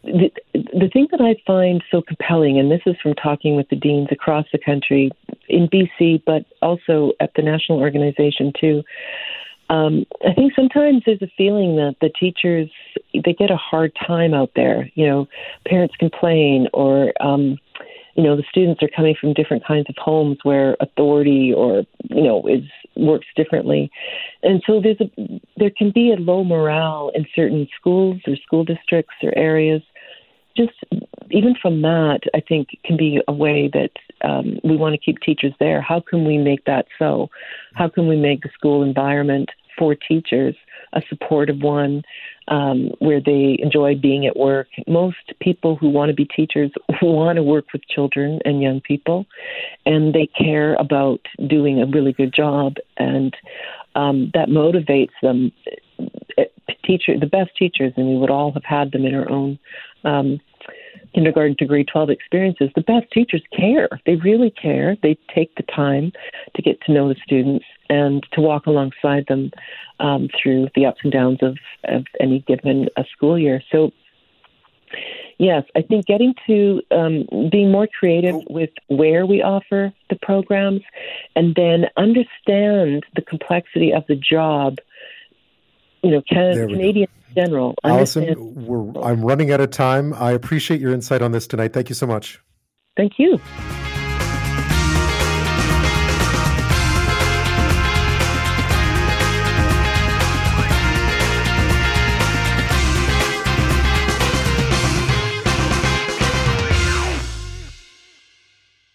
the, the thing that I find so compelling, and this is from talking with the deans across the country in BC, but also at the national organization too. Um, I think sometimes there's a feeling that the teachers they get a hard time out there. You know, parents complain, or um, you know, the students are coming from different kinds of homes where authority or you know is works differently, and so there's a there can be a low morale in certain schools or school districts or areas. Just even from that, I think can be a way that um, we want to keep teachers there. How can we make that so? How can we make the school environment for teachers a supportive one um, where they enjoy being at work. Most people who want to be teachers (laughs) want to work with children and young people, and they care about doing a really good job, and um, that motivates them. Eh, teacher, the best teachers, and we would all have had them in our own um, kindergarten to grade 12 experiences, the best teachers care. They really care. They take the time to get to know the students and to walk alongside them um, through the ups and downs of, of any given a school year. So, yes, I think getting to um, being more creative with where we offer the programs and then understand the complexity of the job. You know, Canada, Canadian in general. Allyson, I'm running out of time. I appreciate your insight on this tonight. Thank you so much. Thank you.